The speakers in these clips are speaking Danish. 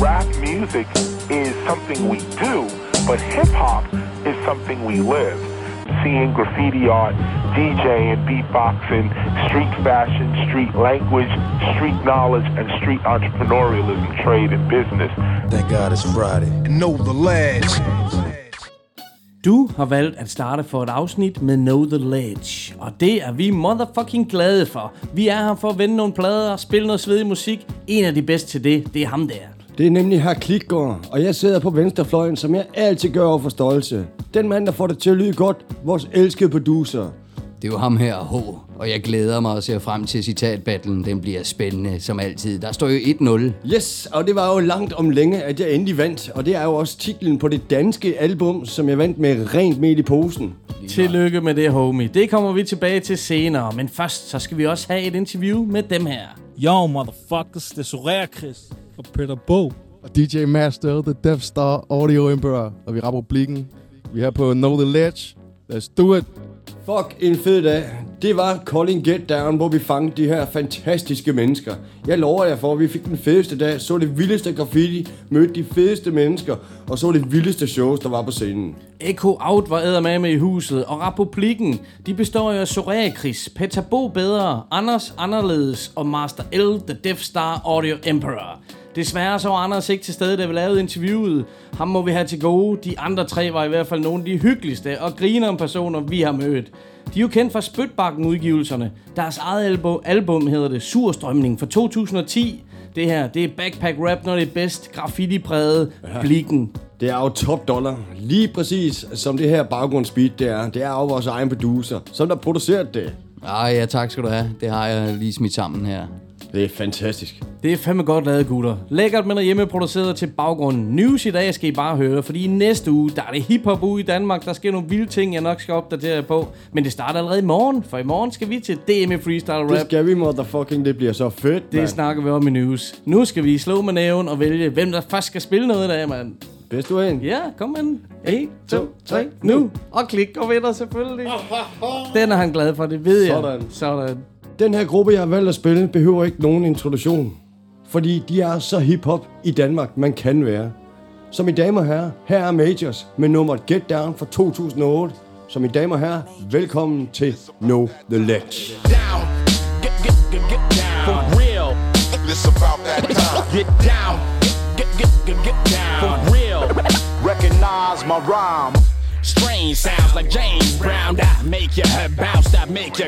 rap music is something we do, but hip hop is something we live. Seeing graffiti art, DJing, beatboxing, street fashion, street language, street knowledge, and street entrepreneurialism, trade, and business. Thank God it's Friday. Know the lads. Du har valgt at starte for et afsnit med Know The Ledge, og det er vi motherfucking glade for. Vi er her for at vende nogle plader og spille noget svedig musik. En af de bedste til det, det er ham der. Det er nemlig her Klikgaard, og jeg sidder på venstrefløjen, som jeg altid gør over for stolte. Den mand, der får det til at lyde godt, vores elskede producer. Det er jo ham her, H. Og jeg glæder mig og ser frem til citatbattlen. Den bliver spændende, som altid. Der står jo 1-0. Yes, og det var jo langt om længe, at jeg endelig vandt. Og det er jo også titlen på det danske album, som jeg vandt med rent mel i posen. Tillykke med det, homie. Det kommer vi tilbage til senere, men først så skal vi også have et interview med dem her. Yo, motherfuckers, det er Chris og Peter Bo. Og DJ Master, The Death Star Audio Emperor. Og vi rapper blikken. Vi er her på Know The Ledge. Let's do it. Fuck en fed dag. Det var Calling Get Down, hvor vi fangede de her fantastiske mennesker. Jeg lover jer for, at vi fik den fedeste dag, så det vildeste graffiti, mødte de fedeste mennesker, og så det vildeste shows, der var på scenen. Echo Out var eddermame i huset, og Republikken, de består jo af Soraya Chris, Peter Bo Bedre, Anders Anderledes og Master L, The Death Star Audio Emperor. Desværre så var Anders ikke til stede, da vi lavede interviewet. Ham må vi have til gode. De andre tre var i hvert fald nogle af de hyggeligste og griner personer, vi har mødt. De er jo kendt fra Spytbakken-udgivelserne. Deres eget album, album hedder det Surstrømning fra 2010. Det her, det er backpack rap, når det er bedst. Graffiti-præget, ja. blikken. Det er jo top dollar. Lige præcis som det her baggrundsbeat, det er. Det er jo vores egen producer, som der produceret det. Ej, ja, tak skal du have. Det har jeg lige smidt sammen her. Det er fantastisk. Det er fandme godt lavet, gutter. Lækkert med noget hjemmeproduceret til baggrunden. News i dag skal I bare høre, fordi i næste uge, der er det hiphop uge i Danmark. Der sker nogle vilde ting, jeg nok skal opdatere jer på. Men det starter allerede i morgen, for i morgen skal vi til DM Freestyle Rap. Det skal vi, motherfucking. Det bliver så fedt, Det mand. snakker vi om i news. Nu skal vi slå med næven og vælge, hvem der først skal spille noget i dag, mand. Bedst du en. Ja, kom med 1, 2, 3, nu. Og klik og vinder selvfølgelig. Den er han glad for, det ved jeg. Sådan. Sådan. Den her gruppe, jeg har valgt at spille, behøver ikke nogen introduktion. Fordi de er så hip-hop i Danmark, man kan være. Så mine damer og herrer, her er Majors med nummeret Get Down fra 2008. Så mine damer og herrer, velkommen til Know The Ledge. down. Get, get, get, get down. For real. This about that time. Get down. Get, get, get, get down. For real. Recognize my rhyme. Strange sounds like James Brown that make your head bounce, that make you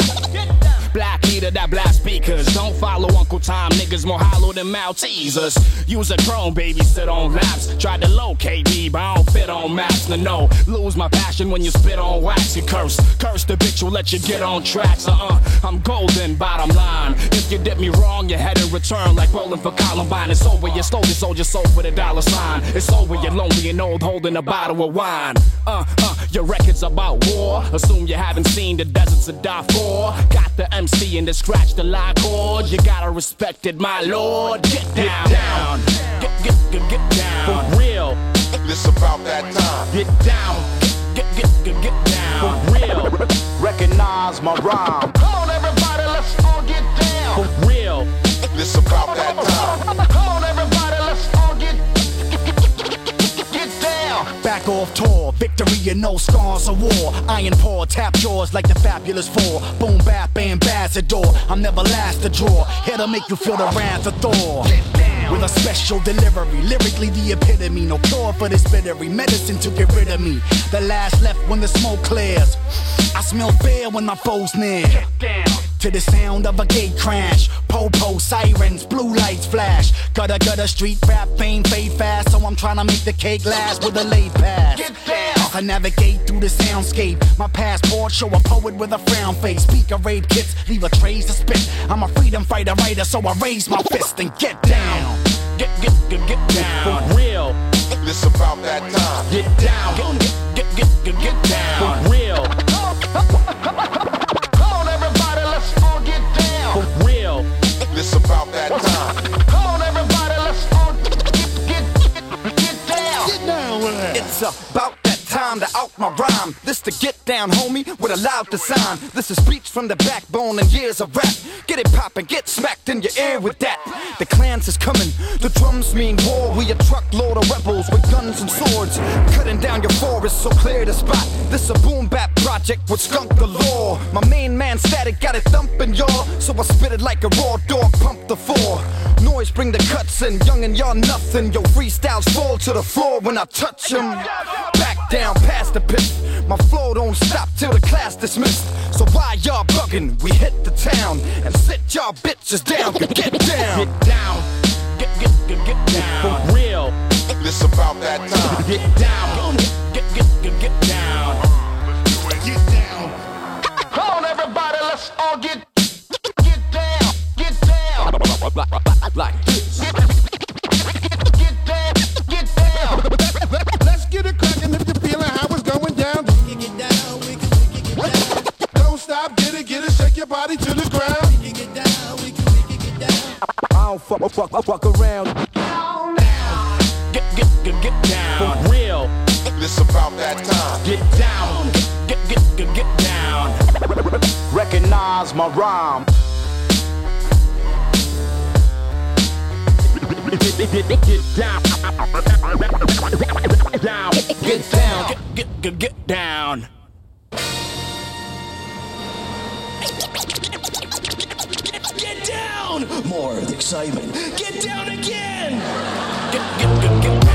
black heater that blast speakers. Don't follow Uncle Tom, niggas more hollow than Maltesers. Use a drone, baby, sit on laps. Tried to locate me, but I don't fit on maps. No, no, lose my passion when you spit on wax. You curse, curse the bitch will let you get on tracks. Uh uh, I'm golden, bottom line. If you did me wrong, you had to return like bowling for Columbine. It's over, you you sold your soul for the dollar sign. It's over, you're lonely and old, holding a bottle of wine. Uh uh, your record's about war. Assume you haven't seen the deserts to die for. Got the MC and to scratch the lie chord. You gotta respect it, my lord. Get down, down. Get, get, get, get down. For real. This about that time. Get down. Get, get, get, get down. For real. Recognize my rhyme. Come on, everybody, let's all get down. For real. This about that time. Back off tour, victory and no scars of war. Iron paw, tap jaws like the fabulous four. Boom bap ambassador, I'm never last to draw. Here to make you feel the wrath of Thor. With a special delivery, lyrically the epitome. No cure for this bittery, medicine to get rid of me. The last left when the smoke clears. I smell fear when my foes near. To the sound of a gate crash, po-po sirens, blue lights flash. Gutter gutter street rap fame fade fast, so I'm trying to make the cake last with a late pass. Get down. I navigate through the soundscape. My passport show a poet with a frown face. Speaker rape kits, leave a trace to spit. I'm a freedom fighter writer, so I raise my fist and get down. Get get get get down. For real. This about that time. Get down. Get get get get get down. For real. About that time to out my rhyme. This to get down, homie, with a loud design. This is speech from the backbone and years of rap. Get it poppin', get smacked in your ear with that. The clans is coming, the drums mean war. We a truckload of rebels with guns and swords. Cutting down your forest, so clear the spot. This a boom bap project with skunk galore. My main man static got it thumping, y'all. So I spit it like a raw dog, pump the four. Noise bring the cuts in, young and y'all nothing. Yo, freestyles fall to the floor when I touch them. Back down past the pit. My flow don't stop till the class dismissed. So why y'all bugging? We hit the town and sit y'all bitches down. Get down. Get down. Get, get, get, get down. For real. This about that time. Get down. Get, get, get, get down. Get down. Come on, everybody, let's all get get down, get down, like this. Get it, shake your body to the ground. We can get down. We can get down. I don't fuck, I fuck, fuck, fuck around. Get, get, get, get down. For real. This about that time. Get down. Get, get, get, get down. Recognize my rhyme. Get down. Down. Get down. Get, get, get, get down. Get down! More excitement. Get down again! Get, get. Get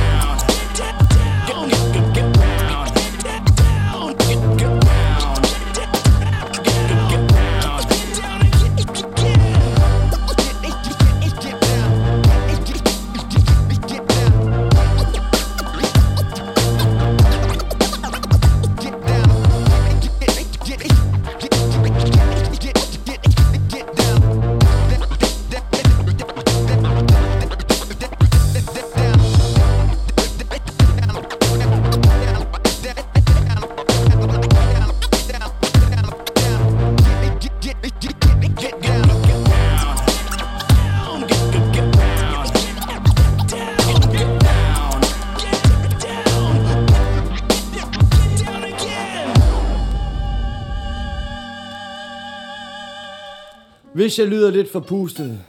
Hvis jeg lyder lidt forpustet,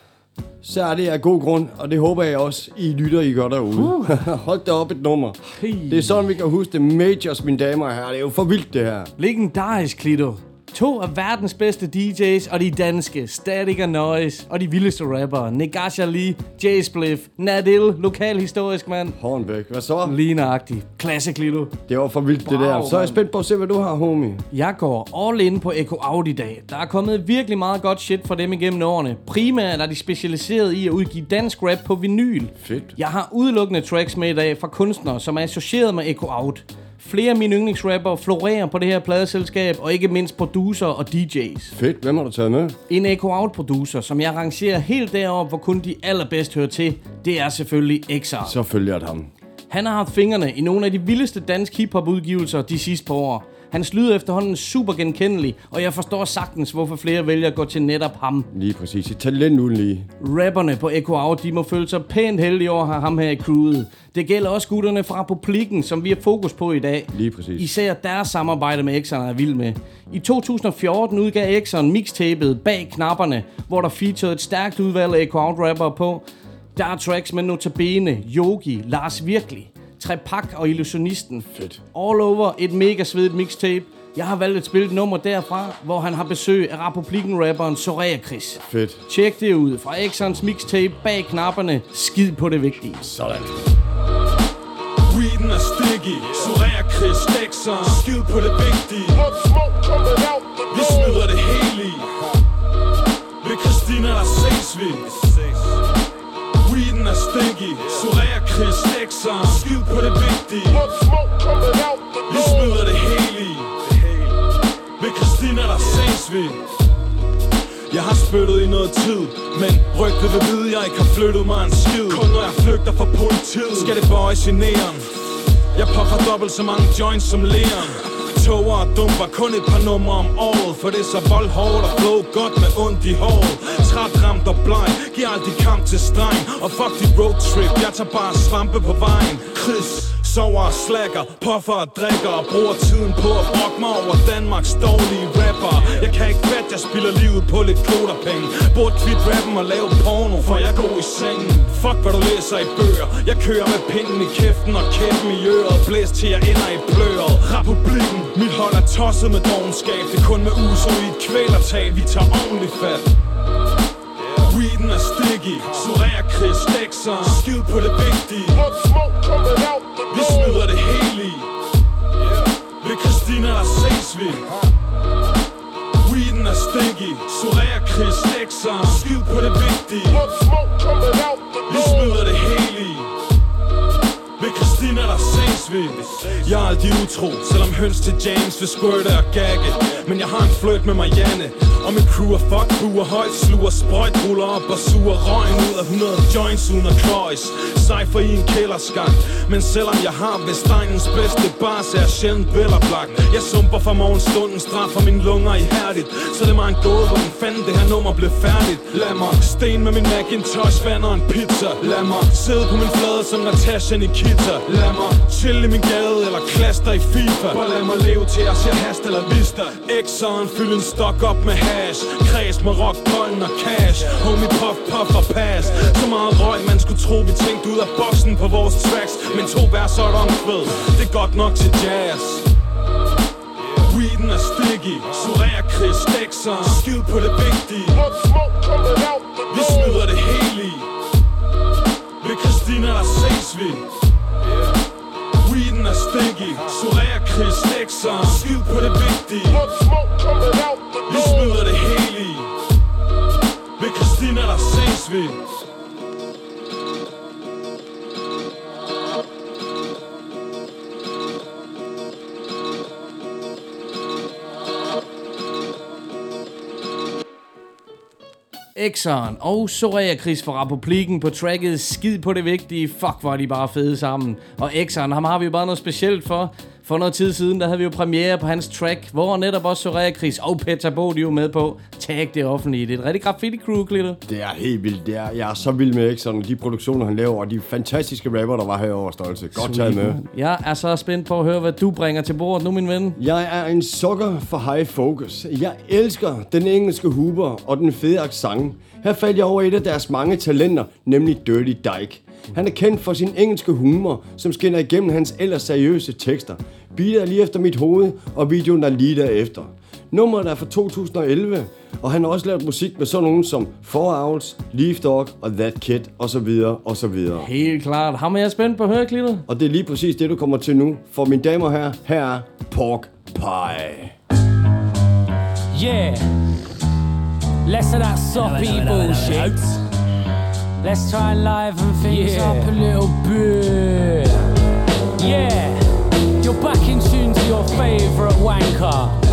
så er det af god grund, og det håber jeg også, I lytter, I gør derude. Uh. Hold da op et nummer. Hey. Det er sådan, vi kan huske det. Majors, mine damer og herrer. Det er jo for vildt, det her. Legendarisk, Klito. To af verdens bedste DJ's og de danske, Static og Noise, og de vildeste rappere, Negasha Lee, Jay Spliff, Nadil, lokalhistorisk mand. Hornbæk, hvad så? Lige nøjagtigt. Klasse, Klito. Det var for vildt, det Wow, der. Så er jeg spændt på at se, hvad du har, homie. Jeg går all in på Echo Out i dag. Der er kommet virkelig meget godt shit fra dem igennem årene. Primært er de specialiseret i at udgive dansk rap på vinyl. Fedt. Jeg har udelukkende tracks med i dag fra kunstnere, som er associeret med Echo Out. Flere af mine yndlingsrapper florerer på det her pladeselskab, og ikke mindst producer og DJ's. Fedt. Hvem har du taget med? En Echo Out producer, som jeg rangerer helt deroppe, hvor kun de allerbedst hører til, det er selvfølgelig XR. Så følger jeg ham. Han har haft fingrene i nogle af de vildeste dansk hiphop udgivelser de sidste par år. Hans lyd er efterhånden super genkendelig, og jeg forstår sagtens, hvorfor flere vælger at gå til netop ham. Lige præcis. Et talent uden lige. Rapperne på Echo Out, de må føle sig pænt heldige over at have ham her i crewet. Det gælder også gutterne fra Republiken, som vi har fokus på i dag. Lige præcis. Især deres samarbejde med X'erne er vild med. I 2014 udgav X'eren mixtapet Bag Knapperne, hvor der featurede et stærkt udvalg af Echo Out rapper på. Der er tracks med Notabene, Yogi, Lars Virkelig, Trepak og Illusionisten. Fedt. All over et mega svedigt mixtape. Jeg har valgt at spille et nummer derfra, hvor han har besøg af Republiken-rapperen Soraya Chris. Fedt. Tjek det ud fra Exxons mixtape bag knapperne. Skid på det vigtige. Sådan. Weeden er sticky Surrer Chris Dexter Skid på det vigtige Vi smider det hele i Ved Christina der ses vi Weeden er sticky. Surrer Chris Dexter Skid på det vigtige. Vi smider det hele i. Ved Christina der ses vi. Jeg har spyttet i noget tid Men rygtet vil vide, jeg ikke har flyttet mig en skid. Kun når jeg flygter fra politiet Skal det bøjes i næren Jeg puffer dobbelt så mange joints som Leon Toger og dumper kun et par numre om året For det er så voldhårdt og flow godt med ondt i håret. Træt, ramt og bleg, giver aldrig kamp til streng. Og fuck dit roadtrip, jeg tager bare svampe på vejen. Chris, sover og slacker, puffer og drikker Og bruger tiden på at brokke mig over Danmarks dårlige rapper. Jeg kan ikke fatte, jeg spiller livet på lidt koderpenge Burde kvidt rappen og lave porno, for jeg går i sengen. Fuck hvad du læser i bøger. Jeg kører med pinden i kæften og kæppen i øret. Blæs til jeg ender i bløret. Republikken, mit hold er tosset med dogenskab. Det er kun med uso i et kvælertag, vi tager ordentligt fat. Weeden er sticky, Soraya Chris Dexter. Skid på det vigtige. Vi smider det hele i. Ved Christina der ses vi Weeden er Soraya Chris Dexter Skid på det vigtige. Vi smider det hele i Christina, der ses vi Jeg er aldrig utro, selvom høns til James vil squirte og gagge. Men jeg har en flirt med Marianne Og min crew er fuck buer, højt sluger Sprøjt ruller op og suger røgen ud af 100 joints uden at kløjs Cypher i en kælderskak Men selvom jeg har Vestegnens bedste bar Så er jeg sjældent vellerblak Jeg sumper fra morgenstunden, straffer mine lunger ihærdigt. Så det er mig en gåde, hvordan fanden det her nummer blev færdigt. Lad mig sten med min Macintosh, vand og en pizza. Lad mig sidde på min flade som Natasha Nikita. Lad mig chill i min gade eller klaster i FIFA. Bare lad mig leve til jeg ser hast eller vista. Exxon fyld en stok op med hash. Kreds med rock, pollen og cash. Homie puff, puff og pass. Så meget røg man skulle tro vi tænkte ud af boksen på vores tracks. Men to vers og et omkvæd. Det er godt nok til jazz. Weeden er sticky. Surer Chris Dexon. Skid på det vigtige. Vi smider det hele i. Ved Christina der ses vi. Weeden er stinky Soraya Chris Dexter Skid på det vigtige. Vi smider det hele i. Ved Christina der ses vi Exxon og Soraya Chris fra Republiken på tracket Skid på det vigtige. Fuck, hvor er de bare fede sammen. Og Exxon, ham har vi jo bare noget specielt for. For noget tid siden, der havde vi jo premiere på hans track, hvor netop også Soraya Chris og Peter Bo, de er jo med på. Tag det offentlige. Det er et rigtig graffiti crew, Klitter. Det er helt vildt. Det er, jeg er så vild med Exxon, de produktioner, han laver, og de fantastiske rapper, der var herovre stolte. Godt taget med. Jeg er så spændt på at høre, hvad du bringer til bordet nu, min ven. Jeg er en sukker for high focus. Jeg elsker den engelske huber og den fede accent. Her faldt jeg over et af deres mange talenter, nemlig Dirty Dyke. Han er kendt for sin engelske humor, som skinner igennem hans ellers seriøse tekster. Beatet er lige efter mit hoved, og videoen er lige derefter. Nummeret er fra 2011, og han har også lavet musik med sådan nogen som Four Owls, Leaf Dog og That Kid, og så videre, og så videre. Helt klart. Ham er jeg spændt på at høre, Klitter. Og det er lige præcis det, du kommer til nu. For mine damer og herrer, her er Pork Pie. Yeah. Less of that soppy bullshit. Let's try and liven things Yeah. up a little bit. Yeah. You're back in tune to your favorite wanker.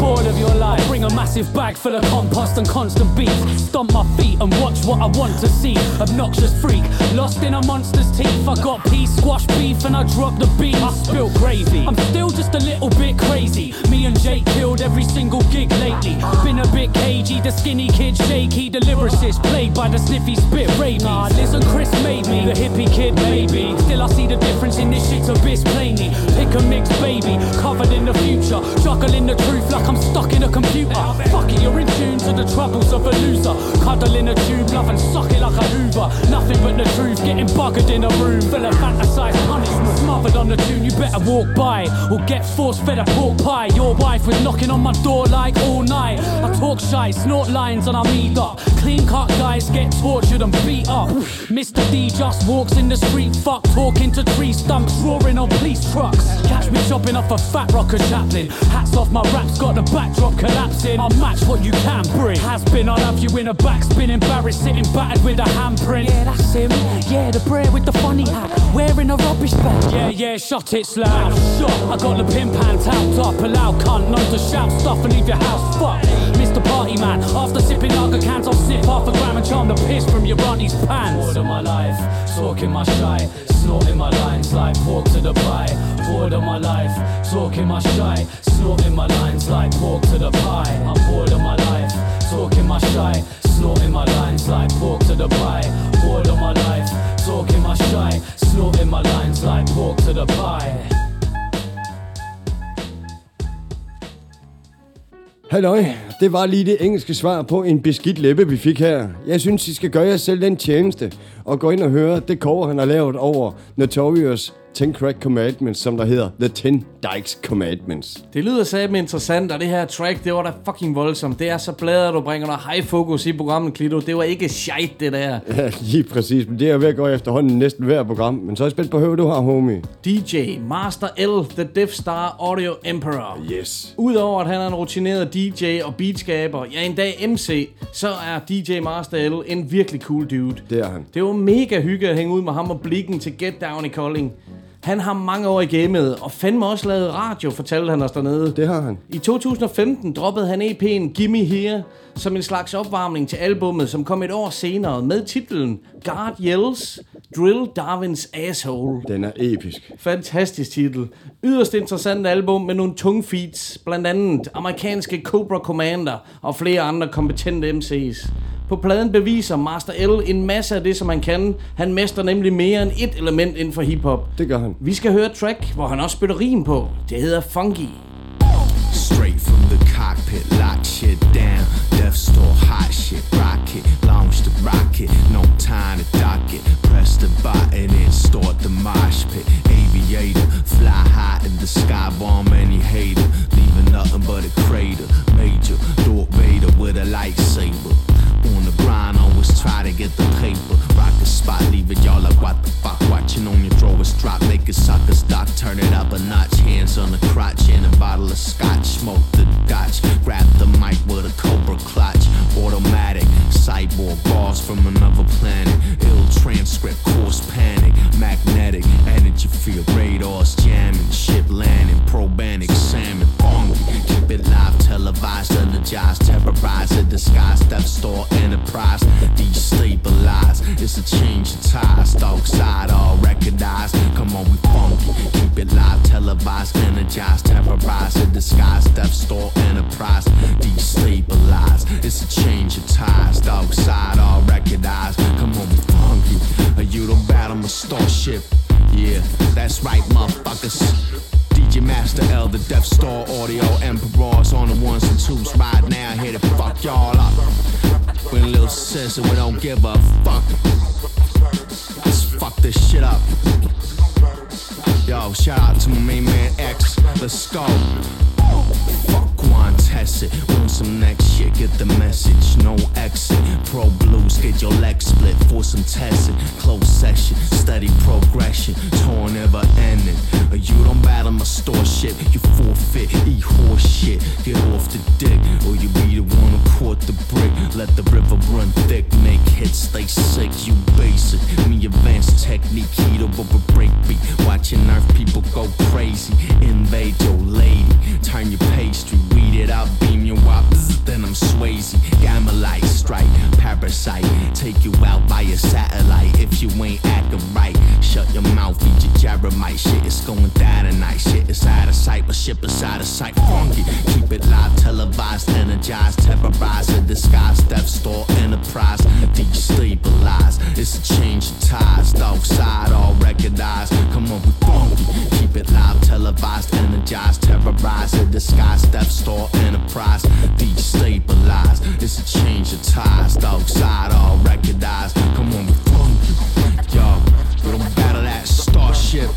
Bored of your life. Bring a massive bag full of compost and constant beef. Stomp my feet and watch what I want to see. Obnoxious freak, lost in a monster's teeth. I got pea squash beef and I dropped the beef. I spilled gravy. I'm still just a little bit crazy. Me and Jake killed every single gig lately. Been a bit cagey, the skinny kid shaky, the lyricist played by the sniffy spit rabies. Nah, listen, Chris made me the hippie kid, maybe. Still, I see the difference in this shit's abyss plainly. Pick a mix, baby, covered in the future. Juggling the truth like I'm stuck in a computer. Fuck it, you're in tune to the troubles of a loser. Cuddle in a tube, love and suck it like a Hoover. Nothing but the truth, getting buggered in a room full of fantasized punishment. Smothered on the tune, you better walk by or get force fed a pork pie. Your wife was knocking on my door like all night. I talk shy, snort lines and I meet up. Clean cut guys get tortured and beat up. Mr. D just walks in the street, fuck talking to tree stumps, roaring on police trucks. Catch me chopping off a fat rocker chaplain. Hats off, my rap's got the backdrop collapsing. I'll match what you can bring. Has been, I'll have you in a backspin, embarrassed, sitting battered with a handprint. Yeah, that's him. Yeah, the brer with the funny hat, wearing a rubbish bag. Yeah, yeah, shot it loud. Shot. I got the pin pan tapped up, a loud cunt, none to shout stuff and leave your house fucked the party man. After sipping lager cans, I'll sip half a gram and charm the piss from your auntie's pants. Bored of my life, talking my shy, snorting my lines like pork to the pie. Bored of my life, talking my shy, snorting my lines like pork to the pie. I'm bored of my life, talking my shy, snorting my lines like pork to the pie. Bored of my life, talking my shy, snorting my lines like pork to the pie. Halløj, det var lige det engelske svar på en beskidt læbe, vi fik her. Jeg synes, I skal gøre jer selv den tjeneste og gå ind og høre det cover, han har lavet over Notorious 10 Crack Commandments, som der hedder The 10 Dykes Commandments. Det lyder satme interessant, og det her track, det var da fucking voldsomt. Det er så bladet, du bringer noget high focus i programmet, Klito. Det var ikke shit, det der. Ja, lige præcis, men det er ved at gå efterhånden næsten hver program. Men så er jeg spændt på hvad du har, homie. DJ Master L, The Death Star Audio Emperor. Yes. Udover at han er en rutineret DJ og beatskaber, ja en dag MC, så er DJ Master L en virkelig cool dude. Det er han. Det var mega hyggeligt at hænge ud med ham og blikken til Get Down i Kolding. Han har mange år i gamet, og fandme også lavet radio, fortalte han os dernede. Det har han. I 2015 droppede han EP'en Gimme Here, som en slags opvarmning til albummet, som kom et år senere med titlen Guard Yells, Drill Darwins Asshole. Den er episk. Fantastisk titel. Yderst interessant album med nogle tunge feats, blandt andet amerikanske Cobra Commander og flere andre kompetente MC's. På pladen beviser Master L en masse af det, som han kan. Han mester nemlig mere end et element inden for hiphop. Det gør han. Vi skal høre et track, hvor han også spytter rim på. Det hedder Funky. Straight from the cockpit, lock shit down. Death store, hot shit, rocket. Launch the rocket, no time to dock it. Press the button and start the mosh pit. Aviator, fly high in the sky, bomb any hater. Leaving nothing but a crater. Major, Darth Vader with a lightsaber. On the grind, always try to get the paper. Rock the spot, leave it y'all like what the fuck. Watching on your drawers drop, make it sucker stock. Turn it up a notch, hands on the crotch and a bottle of scotch. Smoke the gotch, grab the mic with a cobra clutch. Automatic, cyborg bars from another planet. Ill transcript, course panic. Magnetic, energy field, radars jamming. Ship landing, probanic salmon. Funky, keep it live, televised, energized, terrorize, a disguise, Death Star Enterprise. Destabilize, it's a change of ties. Dark side, all recognized. Come on, we funky, keep it live, televised, energized, terrorize, a disguise, Death store Enterprise. Destabilize, it's a change of ties. Dark side, all recognized. Come on, we funky. You don't battle my starship. Yeah, that's right, motherfuckers. DJ Master L, the Death Star Audio Emperors on the ones and twos right now, here to fuck y'all up. With a little sense and we don't give a fuck. Let's fuck this shit up. Yo, shout out to my main man X. Let's go. Fuck test it. Want some next shit, get the message. No exit. Pro blues, get your leg split for some testing. Close session, steady progression. Torn never ending. You don't battle my store shit, you forfeit. Eat horse shit, get off the dick. Or you be the one who caught the brick. Let the river run thick, make hits, stay sick. You advanced technique, keto over break beat. Watching earth people go crazy. Invade your lady, turn your pastry, weed it out, beam your up. bzz, Then I'm Swayze, light strike, parasite. Take you out by a satellite if you ain't acting right. Shut your mouth, eat your Jeremiah. Shit is going down tonight. Shit is out of sight, but ship is out of sight. Funky, keep it live, televised, energized, terrorized, a disguise, Death Store Enterprise. Destabilize, it's a change of ties. Dog side, all recognized. Come on, we funky, keep it live, televised, energized, terrorized, a disguise, Death Store Enterprise. Destabilize, it's a change of ties. Dog side, all recognized. Come on, we ship.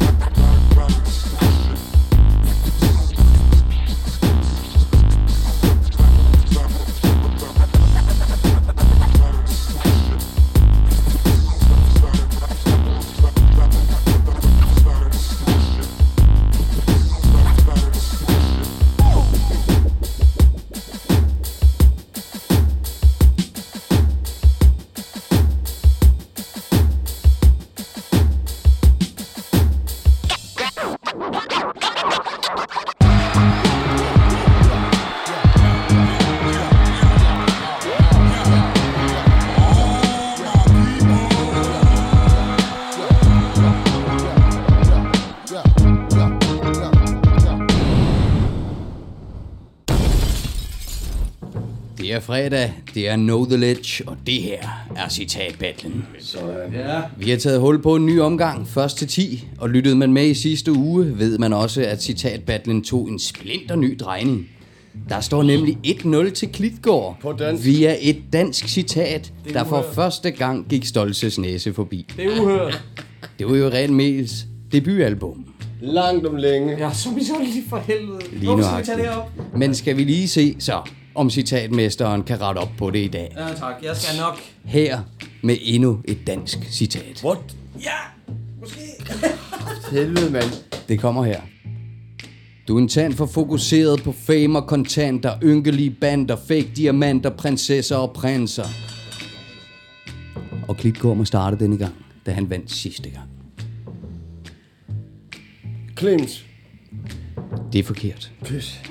Fredag, det er Know The Ledge, og det her er citatbattlen. Ja. Vi har taget hul på en ny omgang, først til 10, og lyttede man med i sidste uge, ved man også, at citatbattlen tog en splinter ny drejning. Der står nemlig 1-0 til Klitgård På dansk. via et dansk citat, er der for første gang gik Stolzes næse forbi. Det er uhørt. Det var jo Ren Mels debutalbum. Langt om længe. Ja, så vi så lige for helvede. Lige Hvorfor skal vi tage det op? Men skal vi lige se så, om citatmesteren kan rette op på det i dag. Ja, tak. Jeg skal nok. Her med endnu et dansk citat. What? Ja, måske. Helvede, mand. Det kommer her. Du er en tand for fokuseret på fame og kontanter, ynkelige bander, fake diamanter, prinsesser og prinser. Og Klitgaard må starte denne gang, da han vandt sidste gang. Clems. Det er forkert. Pis.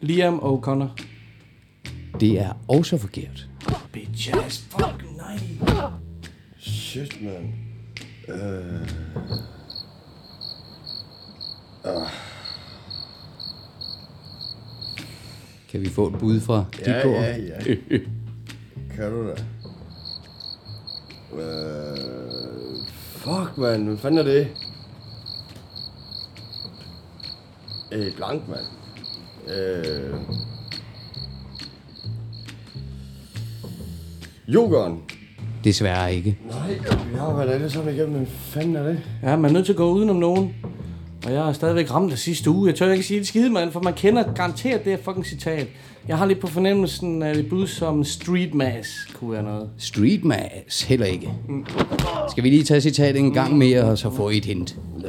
Liam O'Connor. Det er også forkert. Bitch ass fucking nej. Shit, man. Øh. Ah. Kan vi få et bud fra Ja, Klitgaard? ja, ja. Kan du da? Øh. Fuck, man. Hvad fanden er det? Øh, blank, mand. Øh. Jokeren. Desværre ikke. Nej, vi har været alle sammen igennem. Hvad fanden er det? Ja, man er nødt til at gå udenom nogen. Og jeg er stadigvæk ramt af sidste uge. Jeg tør ikke sige det skide, mand, for man kender garanteret det her fucking citat. Jeg har lidt på fornemmelsen af et bud som Street Mass kunne være noget. Street Mass heller ikke. Skal vi lige tage citatet en gang mere, og så få I et hint? Ja.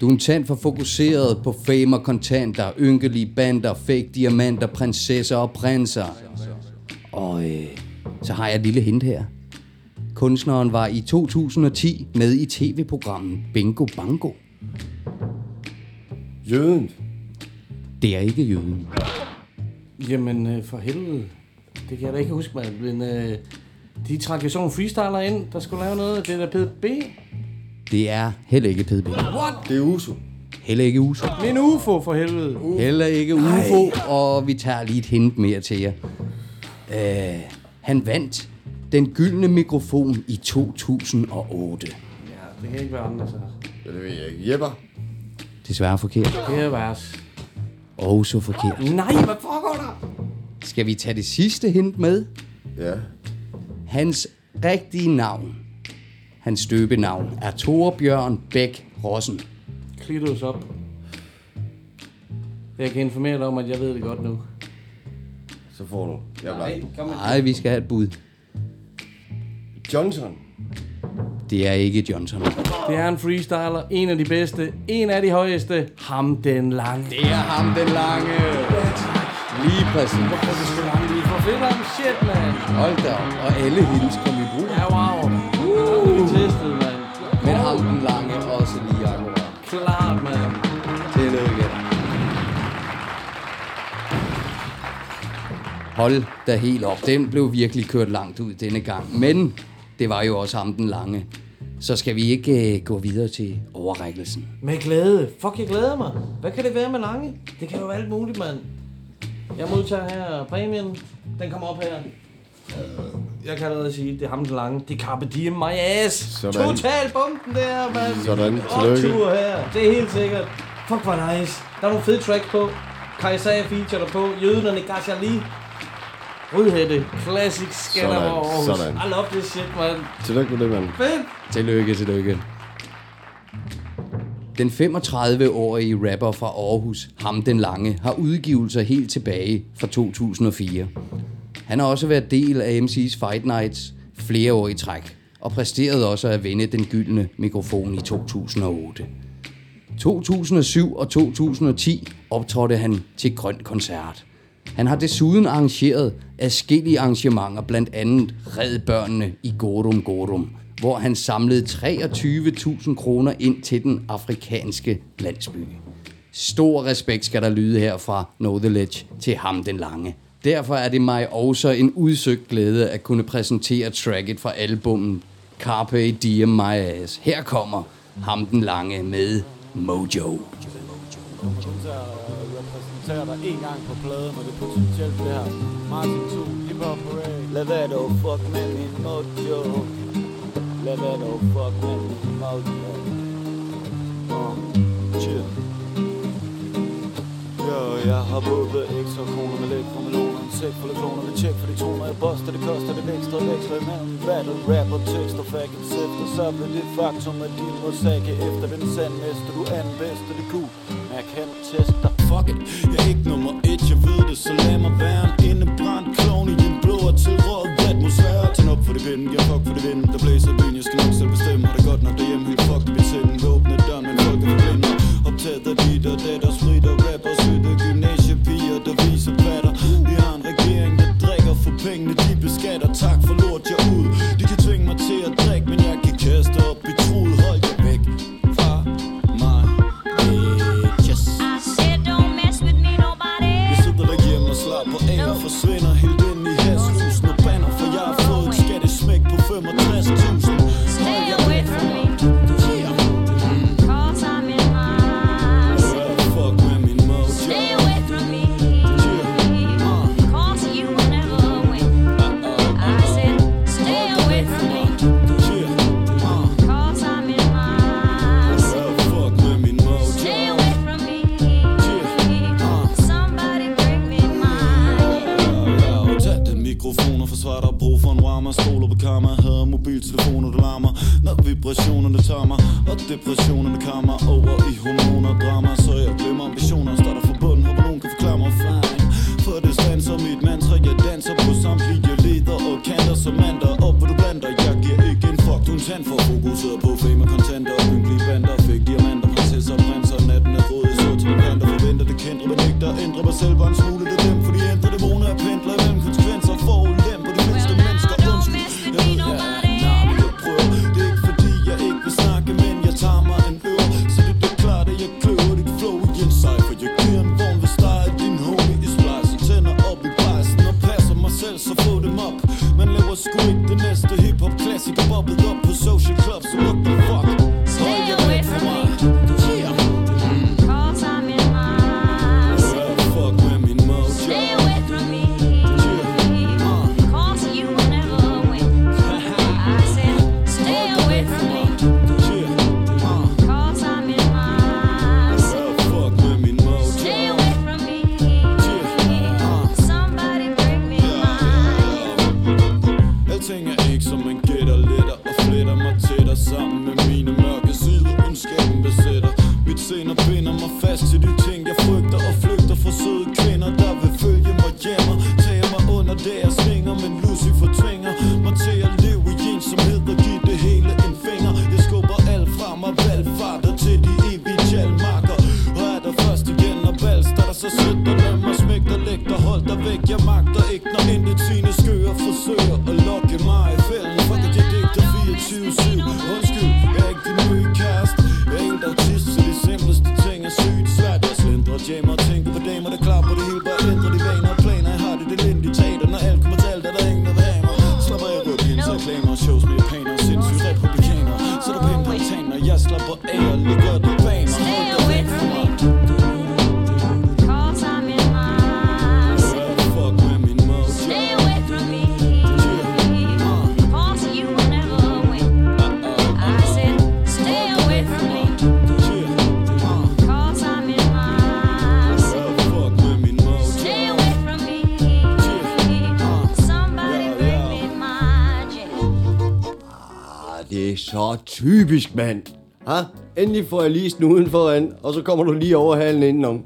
Du er en tand for fokuseret på fame og kontanter, ynkelige bander, fake diamanter, prinsesser og prinser. Og øh, så har jeg et lille hint her. Kunstneren var i 2010 med i tv-programmet Bingo Bango. Jøden. Det er ikke jøden. Jamen, øh, for helvede. Det kan jeg da ikke huske, mand. Men øh, de trak jo sådan nogle freestyler ind, der skulle lave noget. Det er da PDB. Det er heller ikke PDB. What? Det er Uso. Heller ikke USO. Min UFO, for helvede. Heller ikke UFO, og vi tager lige et hint mere til jer. Øh, han vandt den gyldne mikrofon i 2008. Ja, det kan ikke være andre, så. Ja, det ved jeg ikke. Jepper. Desværre forkert. Det er vers. Og så forkert. Nej, hvad foregår der? Skal vi tage det sidste hint med? Ja. Hans rigtige navn, hans støbenavn, er Torbjørn Bæk Rossen. Klitus op. Jeg kan informere dig om, at jeg ved det godt nu. Så får du. Jeg blank. kom Nej, vi skal have et bud. Johnson. Det er ikke Johnson. Det er en freestyler, en af de bedste, en af de højeste, ham den lange. Det er ham den lange. Lige præcis. Hvorfor er det sgu langt? Vi får fedt om shit, man. Hold da op. Og alle hendes kom i brug. Ja, wow den lange også lige akkurat. Klart, mand. Tillykke. Hold da helt op. Den blev virkelig kørt langt ud denne gang. Men det var jo også ham den lange. Så skal vi ikke øh, gå videre til overrækkelsen. Med glæde. Fuck, jeg glæder mig. Hvad kan det være med lange? Det kan jo være alt muligt, mand. Jeg modtager her præmien. Den kommer op her. Jeg kan allerede sige, det er ham den lange. Det er Carpe Diem, my ass. Sådan. Total bomben der, mand. Sådan. Tillykke. Optur her. Det er helt sikkert. Fuck, hvor nice. Der er nogle fede tracks på. Kajsa feature der på. Nagasha lige. Rødhætte. Classic over Aarhus. sådan. I love this shit, man. Tillykke med det, mand. Fedt. Tillykke, tillykke. Den 35-årige rapper fra Aarhus, Ham den Lange, har udgivelser helt tilbage fra 2004. Han har også været del af MC's Fight Nights flere år i træk, og præsterede også at vinde den gyldne mikrofon i 2008. 2007 og 2010 optrådte han til Grøn Koncert. Han har desuden arrangeret adskillige arrangementer, blandt andet Red Børnene i Gorum Gorum, hvor han samlede 23.000 kroner ind til den afrikanske landsby. Stor respekt skal der lyde her fra Know The Ledge til ham den lange. Derfor er det mig også en udsøgt glæde at kunne præsentere tracket fra albummet Carpe Diem My Ass. Her kommer ham den lange med Mojo. repræsenterer dig en gang på pladen, og det er potentielt det her. Martin 2, Hip Hop Parade. Levetto, fuck med min mojo. Levetto, fuck med min mojo. Uh, chill. Yo, jeg har både ekstra kroner med lidt fra min tjek for lektioner, vi tjek for de toner, jeg buster, det koster, det vækster, veksler imellem battle, rap og tekst og faggots efter, så blev det faktum, at din mosaik er efter den sandmester, du anbedste det kunne, men jeg kan teste dig. Fuck it, jeg er ikke nummer et, jeg ved det, så lad mig være en indebrændt klovn i din blå og tilråd atmosfære Tænd op for det vind, giver fuck for det vind Der blæser byen, jeg skal nok selv bestemme Har det godt nok derhjemme, helt fuck det sind Åbne døren, men folk er forblinde Optaget af dit og dat og sprit og rap. Og sødte gymnasiepiger, der viser father to the mand. Ha? Endelig får jeg lige snuden foran, og så kommer du lige overhalen indenom.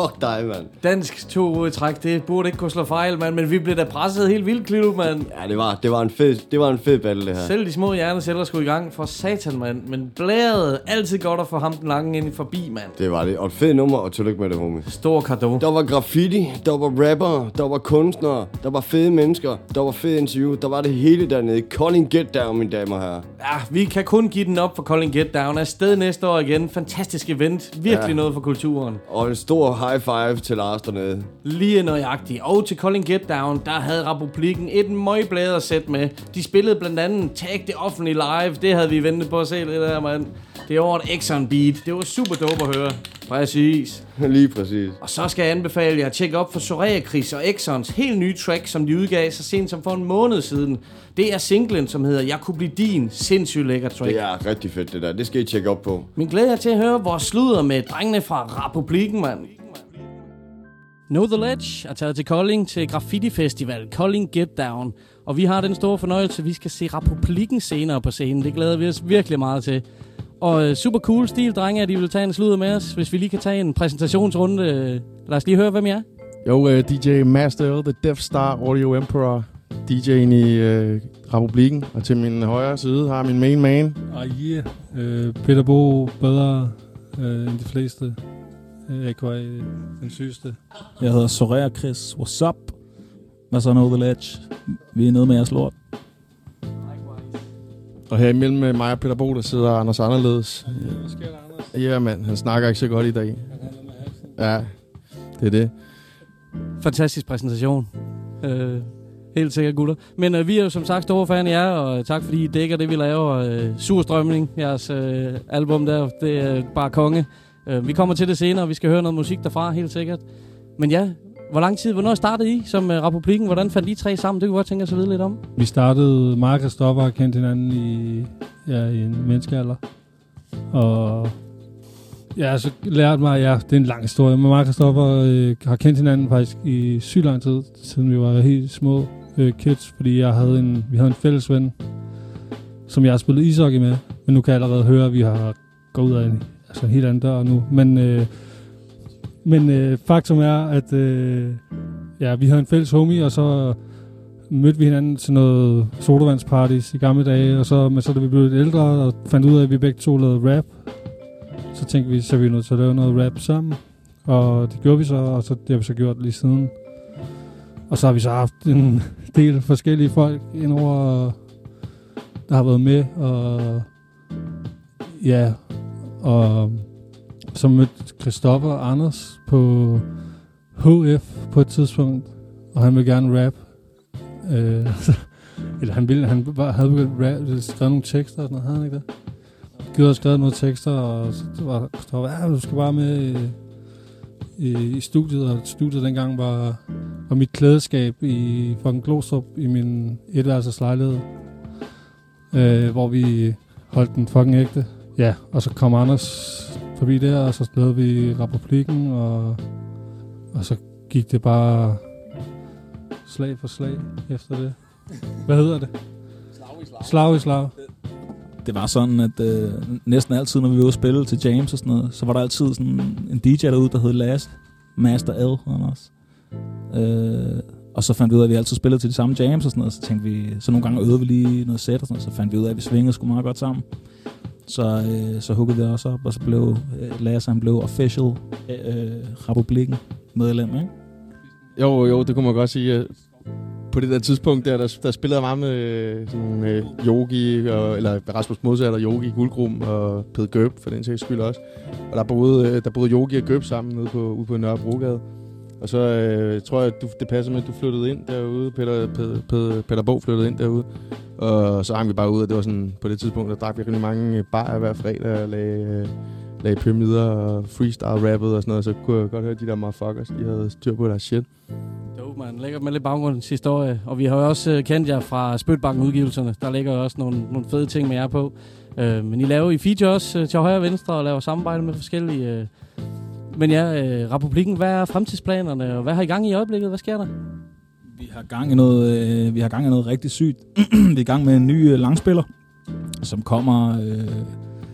Fuck dig, mand. Dansk to uger træk, det burde ikke kunne slå fejl, mand. Men vi blev da presset helt vildt, Klito, mand. Ja, det var, det var en fed, det var en fed battle, det her. Selv de små hjerneceller skulle i gang for satan, mand. Men blærede altid godt at få ham den lange ind forbi, mand. Det var det. Og et fedt nummer, og tillykke med det, homie. Stor kado. Der var graffiti, der var rapper, der var kunstnere, der var fede mennesker, der var fede interview, der var det hele dernede. Calling Get Down, mine damer og herrer. Ja, vi kan kun give den op for Calling Get Down. Afsted næste år igen. Fantastisk event. Virkelig ja. noget for kulturen. Og en stor high five til Lars dernede. Lige nøjagtigt. Og til Colin Get Down, der havde Republiken et møgblæde at sætte med. De spillede blandt andet Tag det offentlige live. Det havde vi ventet på at se lidt der, mand. Det var et Exxon beat. Det var super dope at høre. Præcis. Lige præcis. Og så skal jeg anbefale jer at tjekke op for Soraya Chris og Exxons helt nye track, som de udgav så sent som for en måned siden. Det er singlen, som hedder Jeg kunne blive din. Sindssygt lækker track. Det er rigtig fedt, det der. Det skal I tjekke op på. Min glæde er til at høre vores sludder med drengene fra Republikken, mand. Know The Ledge er taget til Kolding til Graffiti Festival, Kolding Get Down. Og vi har den store fornøjelse, at vi skal se Republiken senere på scenen. Det glæder vi os virkelig meget til. Og øh, super cool stil, drenge, at I vil tage en sludder med os. Hvis vi lige kan tage en præsentationsrunde. Øh, Lad os lige høre, hvem I er. Jo, uh, DJ Master, The Death Star Audio Emperor. DJ'en i uh, Republiken. Og til min højre side har min main man. Og yeah. øh, Peter Bo bedre øh, end de fleste. Øh, AKA den sygeste. Jeg hedder Soraya Chris. What's up? Hvad så Know The Ledge? Vi er nede med jeres lort. Og her imellem øh, mig og Peter Bo, der sidder Anders Anderledes. Ja, mand. Han snakker ikke så godt i dag. Ja, det er det. Fantastisk præsentation. Øh, helt sikkert, gutter. Men øh, vi er jo som sagt store fan af jer, og tak fordi I dækker det, vi laver. Øh, Surstrømning, jeres øh, album der, det er bare konge. Øh, vi kommer til det senere, og vi skal høre noget musik derfra, helt sikkert. Men ja, hvor lang tid, hvornår startede I som øh, Republiken? Hvordan fandt I tre sammen? Det kunne jeg godt tænke os at vide lidt om. Vi startede, Mark og Christoffer har kendt hinanden i, ja, i en menneskealder. Og ja, så lærte mig, ja, det er en lang historie, men Mark og Christoffer øh, har kendt hinanden faktisk i syg lang tid, siden vi var helt små øh, kids, fordi jeg havde en, vi havde en fælles ven, som jeg har spillet ishockey med, men nu kan jeg allerede høre, at vi har gået ud af en, altså en helt anden dør nu. Men, øh, men øh, faktum er, at øh, ja, vi havde en fælles homie, og så mødte vi hinanden til noget sodavandsparties i gamle dage, og så, men så da vi blev lidt ældre og fandt ud af, at vi begge to lavede rap, så tænkte vi, så er vi nødt til at lave noget rap sammen. Og det gjorde vi så, og så, det har vi så gjort lige siden. Og så har vi så haft en del forskellige folk indover, der har været med, og ja, og så mødte Christoffer og Anders på HF på et tidspunkt, og han ville gerne rap. Øh, eller han ville, han bare havde begyndt rap, skrevet nogle tekster og sådan noget, havde han ikke det? Gud havde skrevet nogle tekster, og så var Christoffer, ja, du skal bare med i, i, i studiet, og studiet dengang var, var mit klædeskab i fucking Glostrup i min etværelses lejlighed, øh, hvor vi holdt den fucking ægte. Ja, og så kom Anders forbi der, og så lavede vi Republikken, og, og så gik det bare slag for slag efter det. Hvad hedder det? Slag i slag. Slag i slag. Det var sådan, at øh, næsten altid, når vi var ude at spille til James og sådan noget, så var der altid sådan en DJ derude, der hed Last Master L. Han også. Øh, og så fandt vi ud af, at vi altid spillede til de samme jams og sådan noget, så tænkte vi, så nogle gange øvede vi lige noget sæt og sådan noget, så fandt vi ud af, at vi svingede sgu meget godt sammen. Så, øh, så huggede vi også op, og så blev øh, Lasse, han blev official øh, øh, republikken medlem, ikke? Jo, jo, det kunne man godt sige. Øh. På det der tidspunkt, der, der, der spillede jeg meget med, øh, sådan, øh, Yogi, og, eller Rasmus Modsat og Yogi Guldgrum og Peder Gøb, for den sags skyld også. Og der boede, øh, der boede Yogi og Gøb sammen nede på, ude på Nørrebrogade. Og så øh, tror jeg, at du, det passer med, at du flyttede ind derude. Peter, Peter, Peter, Peter flyttede ind derude. Og så hang vi bare ud, og det var sådan, på det tidspunkt, der drak vi rigtig mange bajer hver fredag og lagde, øh, lagde pyramider og freestyle-rappet og sådan noget. Så kunne jeg godt høre, at de der motherfuckers, de havde styr på deres shit. Jo, man. lægger med lidt baggrundshistorie. Øh. Og vi har jo også øh, kendt jer fra Spøtbanken udgivelserne. Der ligger jo også nogle, nogle fede ting med jer på. Øh, men I laver I feature også øh, til højre og venstre og laver samarbejde med forskellige... Øh. Men ja, øh, Republiken, hvad er fremtidsplanerne, og hvad har I gang i øjeblikket? Hvad sker der? Vi har gang i noget, øh, vi har gang i noget rigtig sygt. vi er i gang med en ny øh, langspiller, som kommer... Øh,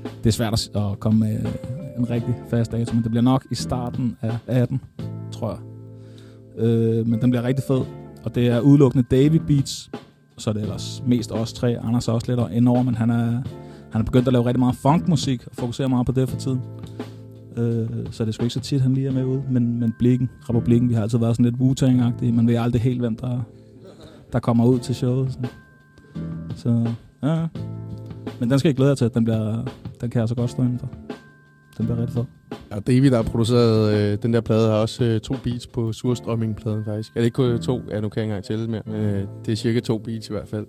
det er svært at, at komme med øh, en rigtig fast dato, men det bliver nok i starten af 18, tror jeg. Øh, men den bliver rigtig fed, og det er udelukkende David Beats, så er det ellers mest os tre. Anders er også lidt over, men han er, han er begyndt at lave rigtig meget funkmusik, og fokuserer meget på det for tiden. Øh, så det er sgu ikke så tit, han lige er med ude. Men, men Blikken, Republikken, vi har altid været sådan lidt Wu-Tang-agtige. Man ved aldrig helt, hvem der, der kommer ud til showet. Sådan. Så ja, men den skal jeg glæde jer til, at den, bliver, den kan jeg så godt stå indenfor. Den bliver rigtig fed. Ja, David, der har produceret øh, den der plade, har også øh, to beats på Surstrømming-pladen faktisk. Er det ikke kun øh, to? Ja, nu kan jeg ikke engang tælle mere, men øh, det er cirka to beats i hvert fald.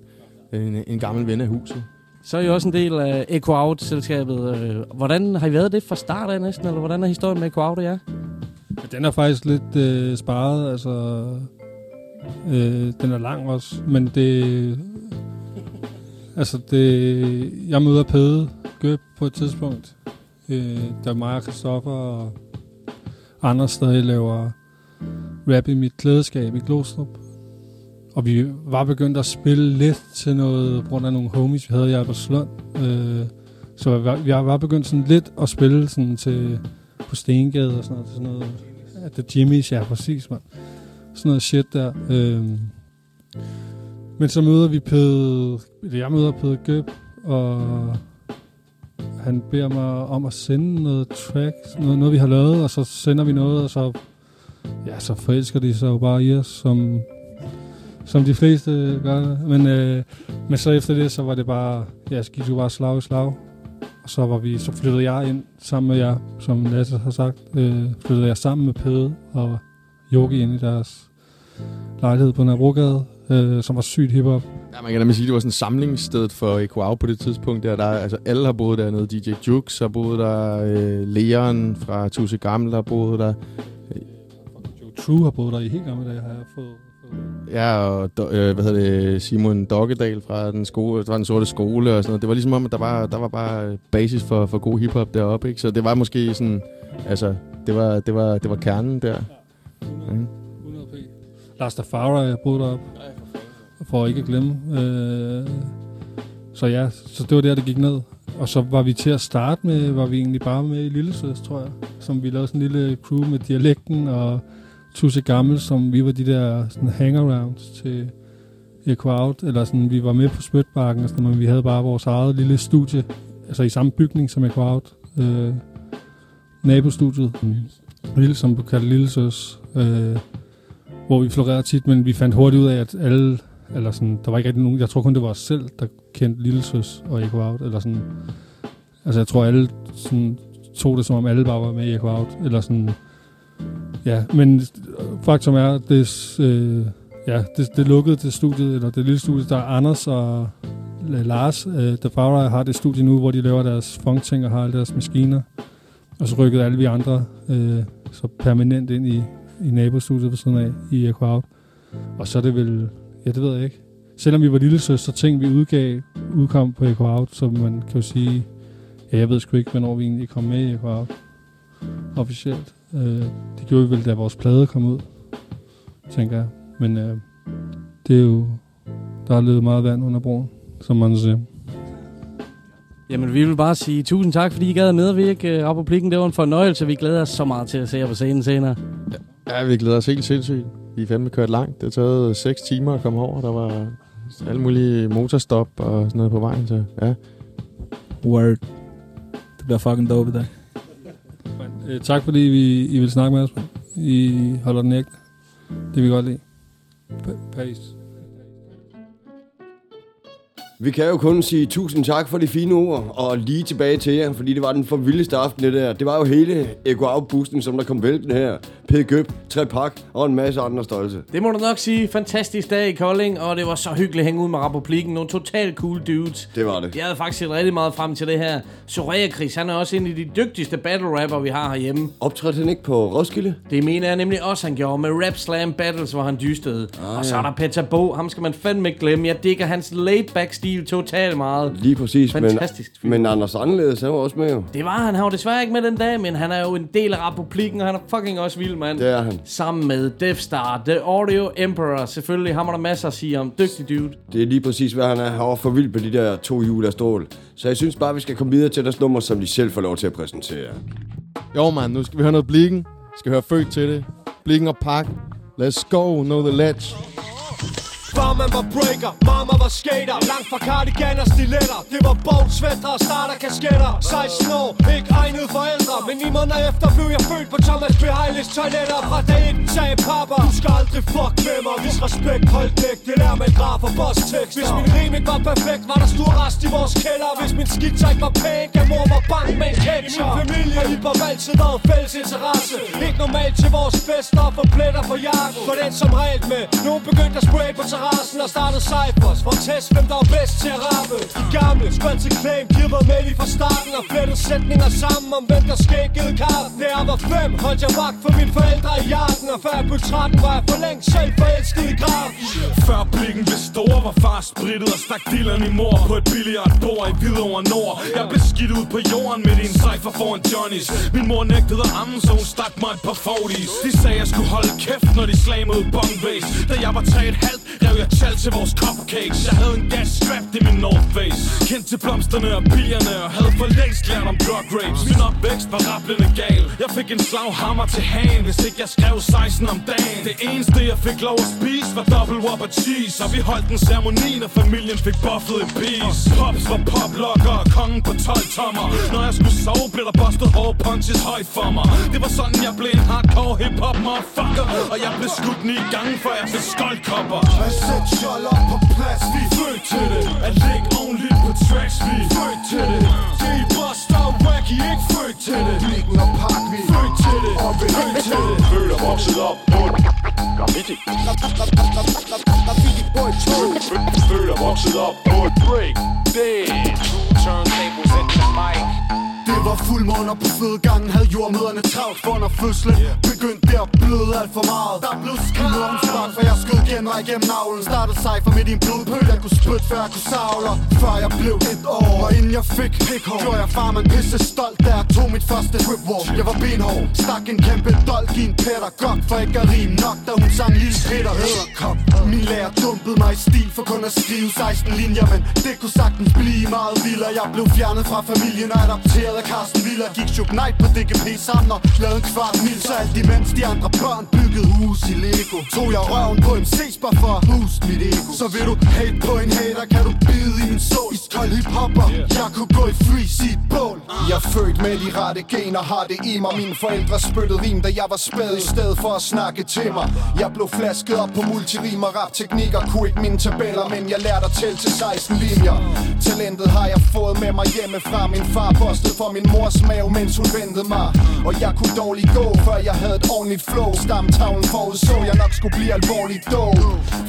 En, en gammel ven af huset. Så er I også en del af Echo Out-selskabet. Øh, hvordan har I været det fra start af næsten, eller hvordan er historien med Echo Out og jer? Ja, den er faktisk lidt øh, sparet, altså... Øh, den er lang også, men det... Altså, det... Jeg møder Pede Gøb på et tidspunkt. Øh, der mig og Christoffer og andre stadig laver rap i mit klædeskab i Glostrup. Og vi var begyndt at spille lidt til noget, på grund af nogle homies, vi havde i Albertslund. Øh, så vi var, vi var begyndt sådan lidt at spille sådan til, på Stengade og sådan noget. Sådan noget at det Jimmy's, ja præcis, man. Sådan noget shit der. Øh, men så møder vi Pede, jeg møder Pede Gøb, og han beder mig om at sende noget track, noget, noget vi har lavet, og så sender vi noget, og så, ja, så forelsker de sig jo bare i os, som, som de fleste gør. Men, øh, men så efter det, så var det bare, ja, så gik det bare slag i slag. Og så, var vi, så flyttede jeg ind sammen med jer, som Lasse har sagt. Øh, flyttede jeg sammen med Pede og Yogi ind i deres lejlighed på Nørrebrogade, øh, som var sygt hiphop. Ja, man kan nemlig sige, at det var sådan samlingsstedet for Equao på det tidspunkt. Der, der, altså, alle har boet dernede. DJ Jux har boet der. Øh, Leon fra Tusse Gammel har boet der. True har boet der i helt gamle dage, har jeg fået. Ja, og øh, hvad hedder det, Simon Dokkedal fra den, skole, fra den sorte skole og sådan noget. Det var ligesom om, at der var, der var bare basis for, for god hiphop deroppe, ikke? Så det var måske sådan, altså, det var, det var, det var kernen der. Mm. Lars Tafara, jeg boede deroppe. For ikke at glemme. Øh, så ja, så det var der, det gik ned. Og så var vi til at starte med, var vi egentlig bare med i Lillesøs, tror jeg. Som vi lavede sådan en lille crew med dialekten og Tusse Gammel, som vi var de der sådan hangarounds til Equout, Eller sådan, vi var med på Spytbakken, og sådan, men vi havde bare vores eget lille studie. Altså i samme bygning som Equout, Øh, nabostudiet. Lille, som blev kaldt Lillesøs. Øh, hvor vi florerede tit, men vi fandt hurtigt ud af, at alle, eller sådan, der var ikke rigtig nogen, jeg tror kun det var os selv, der kendte Lillesøs og Equout, eller sådan, altså jeg tror alle sådan, tog det som om alle bare var med i Equout, eller sådan, ja, men faktum er, det, øh, ja, det, det lukkede det studie, eller det lille studie, der er Anders og Lars, øh, der bare har det studie nu, hvor de laver deres funk-ting og har alle deres maskiner, og så rykkede alle vi andre øh, så permanent ind i, i nabostudiet ved siden af i Echo Og så er det vel, ja det ved jeg ikke. Selvom vi var lille søster, så ting vi udgav, udkom på Echo Out, så man kan jo sige, ja jeg ved sgu ikke, hvornår vi egentlig kom med i Echo Out officielt. Øh, det gjorde vi vel, da vores plade kom ud, tænker jeg. Men øh, det er jo, der er løbet meget vand under broen, som man siger. Jamen, vi vil bare sige tusind tak, fordi I gad at medvirke øh, op på plikken. Det var en fornøjelse. Vi glæder os så meget til at se jer på scenen senere. Ja, vi glæder os helt sindssygt. Vi er fandme kørt langt. Det har taget 6 timer at komme over. Der var alle mulige motorstop og sådan noget på vejen, så ja. Word. Det bliver fucking dope i dag. Øh, tak fordi vi, I vil snakke med os. I holder den ægte. Det vil vi godt lide. Pa- Pace. Vi kan jo kun sige tusind tak for de fine ord, og lige tilbage til jer, fordi det var den for vildeste aften, det der. Det var jo hele Ego Out-boosten, som der kom væltende her. Pede Gøb, tre pak og en masse andre stolse. Det må du nok sige. Fantastisk dag i Kolding, og det var så hyggeligt at hænge ud med Republiken. Nogle totalt cool dudes. Det var det. Jeg havde faktisk set rigtig meget frem til det her. Soraya Chris, han er også en af de dygtigste battle rapper, vi har herhjemme. Optrådte han ikke på Roskilde? Det mener jeg nemlig også, han gjorde med Rap Slam Battles, hvor han dystede. Ah, og så er der Peter Bo, ham skal man fandme ikke glemme. Jeg digger hans laid-back stil totalt meget. Lige præcis, Fantastisk. men, men Anders Anderledes, han var også med jo. Det var han. Han var desværre ikke med den dag, men han er jo en del af republikken, og han er fucking også vild, mand. Det er han. Sammen med Death Star, The Audio Emperor. Selvfølgelig, ham er der masser at sige om. Dygtig dude. Det er lige præcis, hvad han er. Han var for vild på de der to hjul af stål. Så jeg synes bare, vi skal komme videre til deres nummer, som de selv får lov til at præsentere. Jo, man, nu skal vi høre noget Blikken. Vi skal høre Født til det. Blikken og Pak. Let's go, know the ledge. Farman var breaker, mama var skater. Langt fra cardigan og stiletter. Det var bold, svætter og starter kasketter. 16 år, ikke egnet forældre. Men ni måneder efter blev jeg født på Thomas B. Heiles toiletter. Fra dag 1 sagde pappa Du skal aldrig fuck med mig. Vis respekt, hold dæk. Det der med graf og boss tekster Hvis min rim ikke var perfekt Var der stor rest i vores kælder. Hvis min skidt ikke var pæn Gav mor mig bank med en ketchup. Min familie og hiphop altid været fælles interesse. Ikke normalt til vores fester Og for pletter på jakken For den som regel med Nogen begyndte at spray på terrassen terrassen Og startet cyphers For at teste hvem der var bedst til at rappe De gamle skulle til claim De har med lige fra starten Og flettet sætninger sammen Om hvem der skænkede kaffe Da jeg var fem Holdt jeg vagt for mine forældre i hjerten. Og før jeg blev 13 Var jeg for længe selv forelsket i graven. Før blikken blev store, var far sprittet og stak dilleren i mor. På et billigere bord i Hvidovre Nord. Jeg blev skidt ud på jorden med din cypher foran Johnny's. Min mor nægtede at amme, så hun stak mig et par foodies De sagde, jeg skulle holde kæft, når de slamede bong bass Da jeg var 3,5, skrev jeg tal til vores cupcakes. Jeg havde en gas strapped i min North Face. Kendt til blomsterne og pigerne Og havde for længst lært om drug rapes. Min opvækst var rappelende gal. Jeg fik en slaghammer til hagen Hvis ikke jeg skrev 16 om dagen. Det eneste jeg fik lov at spise var double whopper cheese. Og vi holdt en ceremoni, når familien fik buffet en piece. Pops var poplocker og kongen på 12 tommer Når jeg skulle sove, blev der bustet hårde punches højt for mig. Det var sådan, jeg blev en hardcore hiphop motherfucker. Og jeg blev skudt ni gange, før jeg fik skoldkopper. Sæt sætte skjold op på plads. Vi er født til det. At ligge only på tracks. Vi er født til det. Det er Buster og Wacky. Ikke født til det. Blikken og pak, Vi er født til det. Og vi er født til det. Født og vokset op på Graffiti. Graffiti på et tog. Født og vokset op på et break. Two Turntables. in var mic det var på fødegangen Havde jordmøderne travlt for når fødslen Begyndte det at bløde alt for meget. Der blev skrevet spark, for jeg skød genvej igennem navlen. Startede sig for midt i en blodpøl Jeg kunne spytte, før jeg kunne savle. Før jeg blev et år Og inden jeg fik pikhår Gjorde jeg far man pisse stolt Da jeg tog mit første trip walk Jeg var benhård Stak en kæmpe dolk i en pædagog For ikke at rime nok Da hun sang Lille Peter Hedderkop. Min lærer dumpede mig i stil For kun at skrive 16 linjer Men det kunne sagtens blive meget vildere. Jeg blev fjernet fra familien og adopteret af Carsten Villa Gik Shook Knight på DGP sammen og lavede en kvart mil Så alt imens de andre børn byggede hus i Lego. Tog jeg røven på MC's bare for at boost mit ego. Så vil du hate på en hater, kan du bide i min sol Iskold hiphopper, jeg kunne gå i free seat bål. Jeg er født med de rette gener, har det i mig. Mine forældre spyttede rim, da jeg var spæd I stedet for at snakke til mig. Jeg blev flasket op på multirim og rap teknikker Kunne ikke mine tabeller, men jeg lærte at tælle til 16 linjer. Talentet har jeg fået med mig hjemmefra. Min far postede for min min mors mave, mens hun ventede mig. Og jeg kunne dårligt gå, før jeg havde et ordentligt flow. Stamtavlen forudså, jeg nok skulle blive alvorligt dog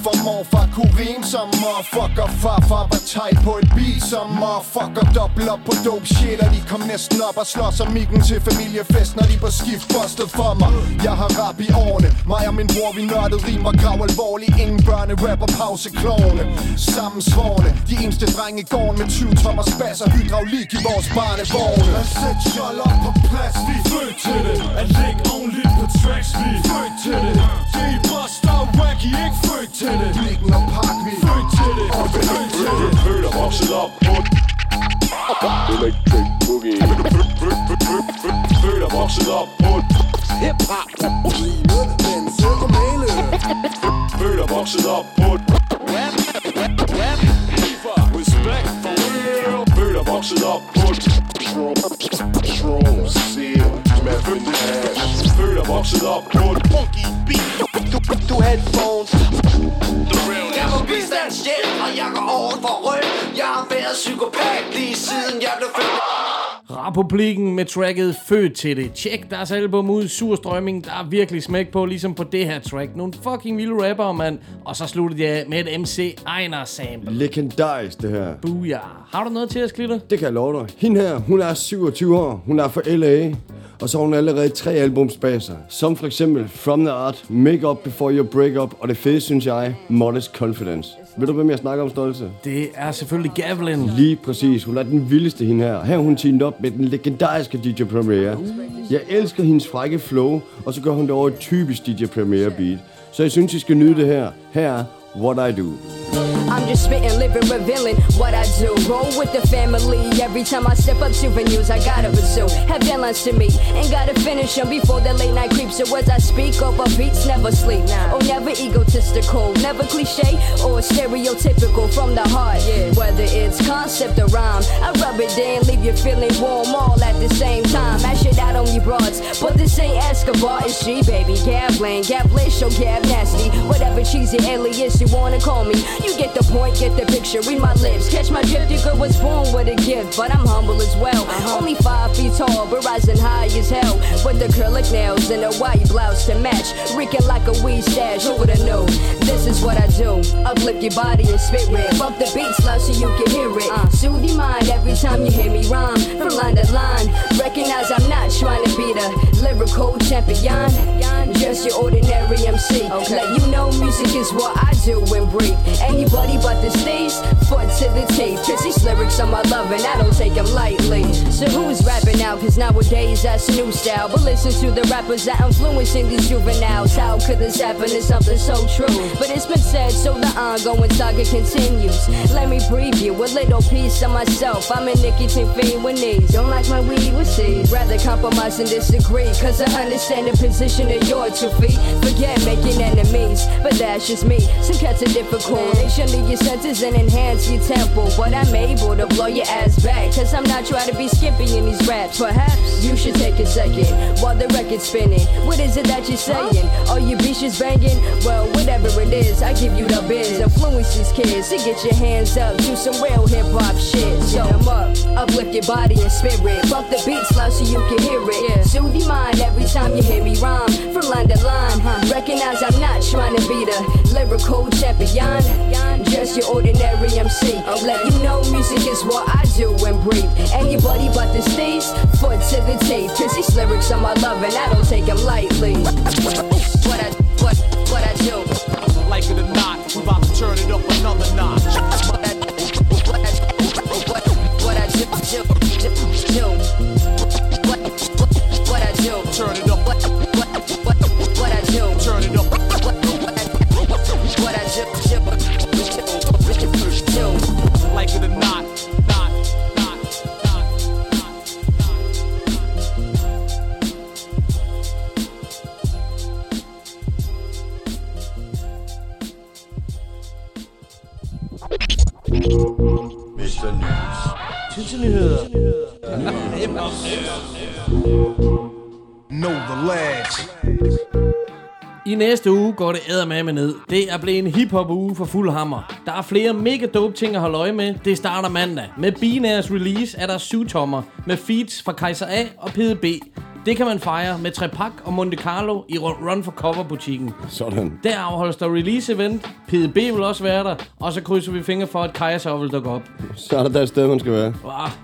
For morfar kunne rime som motherfucker. Farfar var tight på et beat som motherfucker. Dobbelt op på dope shit, og de kom næsten op og slår som mikken til familiefest Når de på skift bustede for mig. Jeg har rap i årene. Mig og min bror, vi nørdede rim og grav alvorligt. Ingen børne, rapper, pause, klovne Sammensvorne. De eneste drenge i gården med 20 tommer spas og hydraulik i vores barnevogne Sæt sætte skjold op på plads Vi er født til det At ligge only på tracks Vi er født til det Det er Buster og Wacky Ikke født til det Blikken og Park Vi er født til det Og vi er født til det Født og vokset op på Electric Boogie Født og vokset op på Hip-hop Født og vokset op på Respect for real Født og vokset op på Strong Seal Method Nash Født og vokset op på Funky beat du, du headphones. Jeg må bistandshjælp, og jeg går over for rød Jeg har været psykopat lige siden jeg blev født Republiken med tracket Født til det. Tjek deres album ud, Surstrømming. Der er virkelig smæk på, ligesom på det her track. Nogle fucking vilde rapper, mand. Og så sluttede jeg med et MC Ejner sample. Legendarisk, det her. Booyah. Har du noget til at sklitte? Det kan jeg love dig. Hende her, hun er 27 år. Hun er fra LA. Og så har hun allerede tre albums bag sig. Som for eksempel From the Art, Make Up Before You Break Up. Og det fede, synes jeg, Modest Confidence. Ved du, hvem jeg snakker om stolte? Det er selvfølgelig Gavlin. Lige præcis. Hun er den vildeste hende her. Her er hun teamet op med den legendariske DJ Premier. Jeg elsker hendes frække flow, og så gør hun det over et typisk DJ Premier beat. Så jeg synes, I skal nyde det her. Her er What I Do. I'm just spitting, living, revealing what I do. Roll with the family. Every time I step up to venues, I gotta pursue. Have deadlines to meet, and gotta finish them before the late night creeps. So words I speak over beats, never sleep. Now. Oh, never egotistical, never cliche or stereotypical from the heart. Yeah. Whether it's concept or rhyme, I rub it in, leave you feeling warm all at the same time. Mash it out on you broads, but this ain't Escobar, it's G, baby. Gambling, gablish or gab nasty. Whatever cheesy alias you wanna call me. You get the point, get the picture, read my lips. Catch my drift, you girl was born with a gift, but I'm humble as well. Only five feet tall, but rising high as hell. With the acrylic nails and a white blouse to match. Reeking like a weed stash, who would've known? This is what I do. Uplift your body and spirit. Bump the beats loud so you can hear it. Uh. Soothe your mind every time you hear me rhyme. From line to line. Recognize I'm not trying to be the lyrical champion. Just your ordinary MC. Let you know music is what I do and breathe. Anybody but the stage, foot to the teeth. Cause these lyrics are my love and I don't take them lightly. So who's rapping now? Cause nowadays that's new style. But listen to the rappers that influencing these juveniles. How could this happen? It's something so true. But it's been said, so the ongoing saga continues. Let me preview a little piece of myself. I'm a nicotine fiend with knees. Don't like my weed with seeds. Rather compromise and disagree. Cause I understand the position of your two feet. Forget making enemies, but that's just me. Some cats are difficult. They should your senses and enhance your tempo. But I'm able to blow your ass back. Cause I'm not trying to be skimpy in these raps. Perhaps you should take a second while the record's spinning. What is it that you're saying? Are your bitches banging? Well, whatever it is, I give you the biz. Influence these kids to get your hands up. Do some real hip hop shit. So I'm up, uplift your body and spirit. Bump the beats loud so you can hear it. Soothe your mind every time you hear me rhyme. From line to line, recognize I'm not trying to be the lyrical champion. Just your ordinary MC. I'll let you know music is what I do and breathe. Anybody but the er blevet en hiphop uge for fuld hammer. Der er flere mega dope ting at holde øje med. Det starter mandag. Med Binærs release er der syv tommer med feats fra Kaiser A og PDB. Det kan man fejre med Trepak og Monte Carlo i Run for Cover butikken. Sådan. Der afholdes der release event. PDB vil også være der. Og så krydser vi fingre for, at Kaiser vil dukke op. Så er der der et sted, man skal være.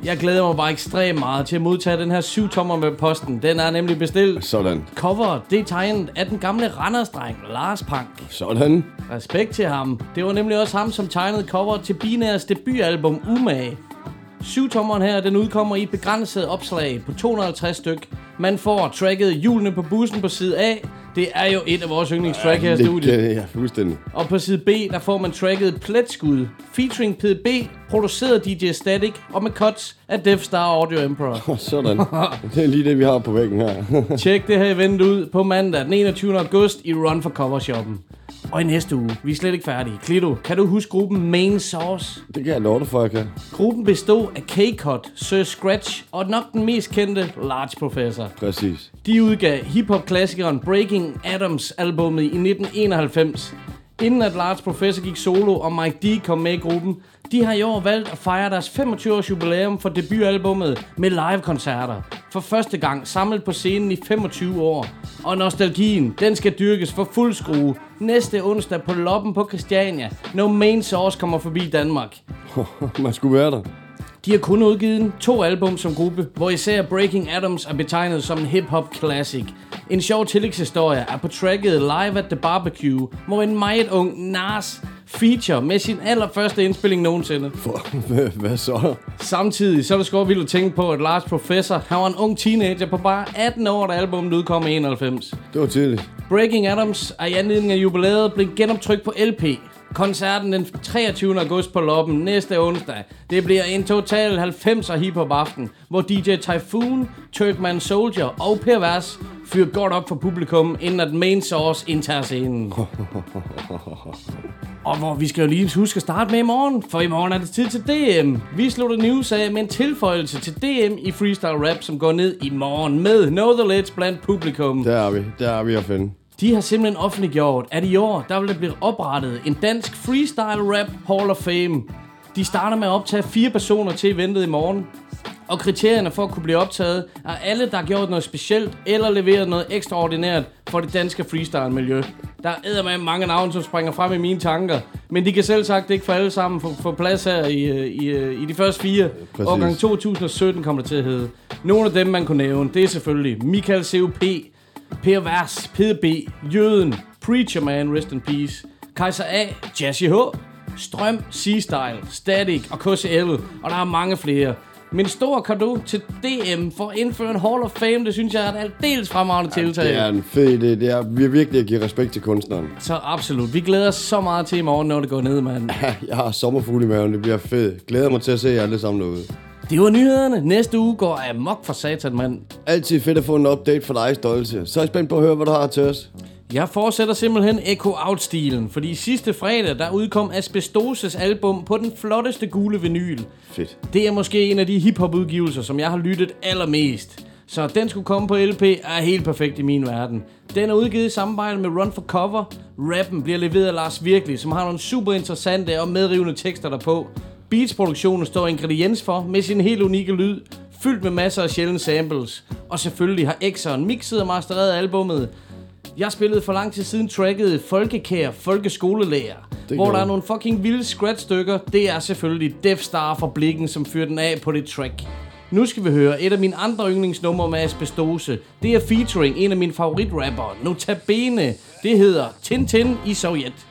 Jeg glæder mig bare ekstremt meget til at modtage den her syv tommer med posten. Den er nemlig bestilt. Sådan. Cover, det er tegnet af den gamle Randersdreng, Lars Pank. Sådan. Respekt til ham. Det var nemlig også ham, som tegnede cover til Binærs debutalbum Umage. Syvtommeren her, den udkommer i et begrænset opslag på 250 styk. Man får tracket Hjulene på bussen på side A. Det er jo et af vores yndlingstrack her i studiet. ja, fuldstændig. Og på side B, der får man tracket Pletskud, featuring PDB, produceret DJ Static, og med cuts af Death Star Audio Emperor. Sådan. Det er lige det, vi har på væggen her. Tjek det her event ud på mandag den 21. august i Run for Cover Shoppen. Og i næste uge, vi er slet ikke færdige. Klito, kan du huske gruppen Main Source? Det kan jeg love dig for, jeg kan. Gruppen bestod af K-Cut, Sir Scratch og nok den mest kendte Large Professor. Præcis. De udgav hiphop-klassikeren Breaking Adams albumet i 1991. Inden at Lars Professor gik solo og Mike D kom med i gruppen, de har i år valgt at fejre deres 25 års jubilæum for debutalbummet med live-koncerter. For første gang samlet på scenen i 25 år. Og nostalgien, den skal dyrkes for fuld skrue næste onsdag på Loppen på Christiania, når Main Source kommer forbi Danmark. man skulle være der. De har kun udgivet to album som gruppe, hvor især Breaking Adams er betegnet som en hip-hop classic. En sjov tillægshistorie er på tracket Live at the Barbecue, hvor en meget ung Nas feature med sin allerførste indspilling nogensinde. For, hvad, hvad så? Samtidig så er det sgu vildt at tænke på, at Lars Professor han var en ung teenager på bare 18 år, da albumet udkom i 91. Det var tidligt. Breaking Adams er i anledning af jubilæet blevet genoptrykt på LP. Koncerten den 23. august på Loppen næste onsdag. Det bliver en total 90'er hiphop aften, hvor DJ Typhoon, Turkman Soldier og Per Vers fyrer godt op for publikum, inden at main source indtager scenen. Og hvor vi skal jo lige huske at starte med i morgen, for i morgen er det tid til DM. Vi slutter news af med en tilføjelse til DM i freestyle rap, som går ned i morgen med Know The Ledge blandt publikum. Der er vi. Der er vi at finde. De har simpelthen offentliggjort, at i år, der vil der blive oprettet en dansk freestyle rap Hall of Fame. De starter med at optage fire personer til eventet i morgen. Og kriterierne for at kunne blive optaget er alle, der har gjort noget specielt eller leveret noget ekstraordinært for det danske freestyle-miljø. Der er med mange navne, som springer frem i mine tanker, men de kan selv sagt ikke få alle sammen få, få plads her i, øh, i, øh, i de første fire. Præcis. Årgang 2017 kommer det til at hedde. Nogle af dem, man kunne nævne, det er selvfølgelig Michael C.U.P., Per Vers, PDB, Jøden, Preacher Man, Rest in Peace, Kaiser A, Jazzy H, Strøm, Seastyle, Static og KCL, og der er mange flere. Men stor kado til DM for at indføre en Hall of Fame, det synes jeg er et aldeles fremragende tiltag. Det er en fed idé. Det er vi er virkelig at give respekt til kunstneren. Så absolut. Vi glæder os så meget til i morgen, når det går ned, mand. Jeg har sommerfugle i maven. Det bliver fedt. Glæder mig til at se jer alle sammen derude. Det var nyhederne. Næste uge går amok for satan, mand. Altid fedt at få en update fra dig, Stolte. Så er jeg spændt på at høre, hvad du har til os. Jeg fortsætter simpelthen Echo Out-stilen, fordi sidste fredag, der udkom Asbestoses album på den flotteste gule vinyl. Fedt. Det er måske en af de hiphop-udgivelser, som jeg har lyttet allermest. Så den skulle komme på LP er helt perfekt i min verden. Den er udgivet i samarbejde med Run for Cover. Rappen bliver leveret af Lars Virkelig, som har nogle super interessante og medrivende tekster derpå. Beats-produktionen står ingrediens for med sin helt unikke lyd, fyldt med masser af sjældne samples. Og selvfølgelig har X'eren mixet og mastereret albummet. Jeg spillede for lang tid siden tracket Folkekær Folkeskolelærer, hvor der er nogle fucking vilde scratch-stykker. Det er selvfølgelig Death Star fra Blikken, som fyrer den af på det track. Nu skal vi høre et af mine andre yndlingsnumre med Asbestose. Det er featuring en af mine favoritrapper, Notabene. Det hedder Tintin i Sovjet.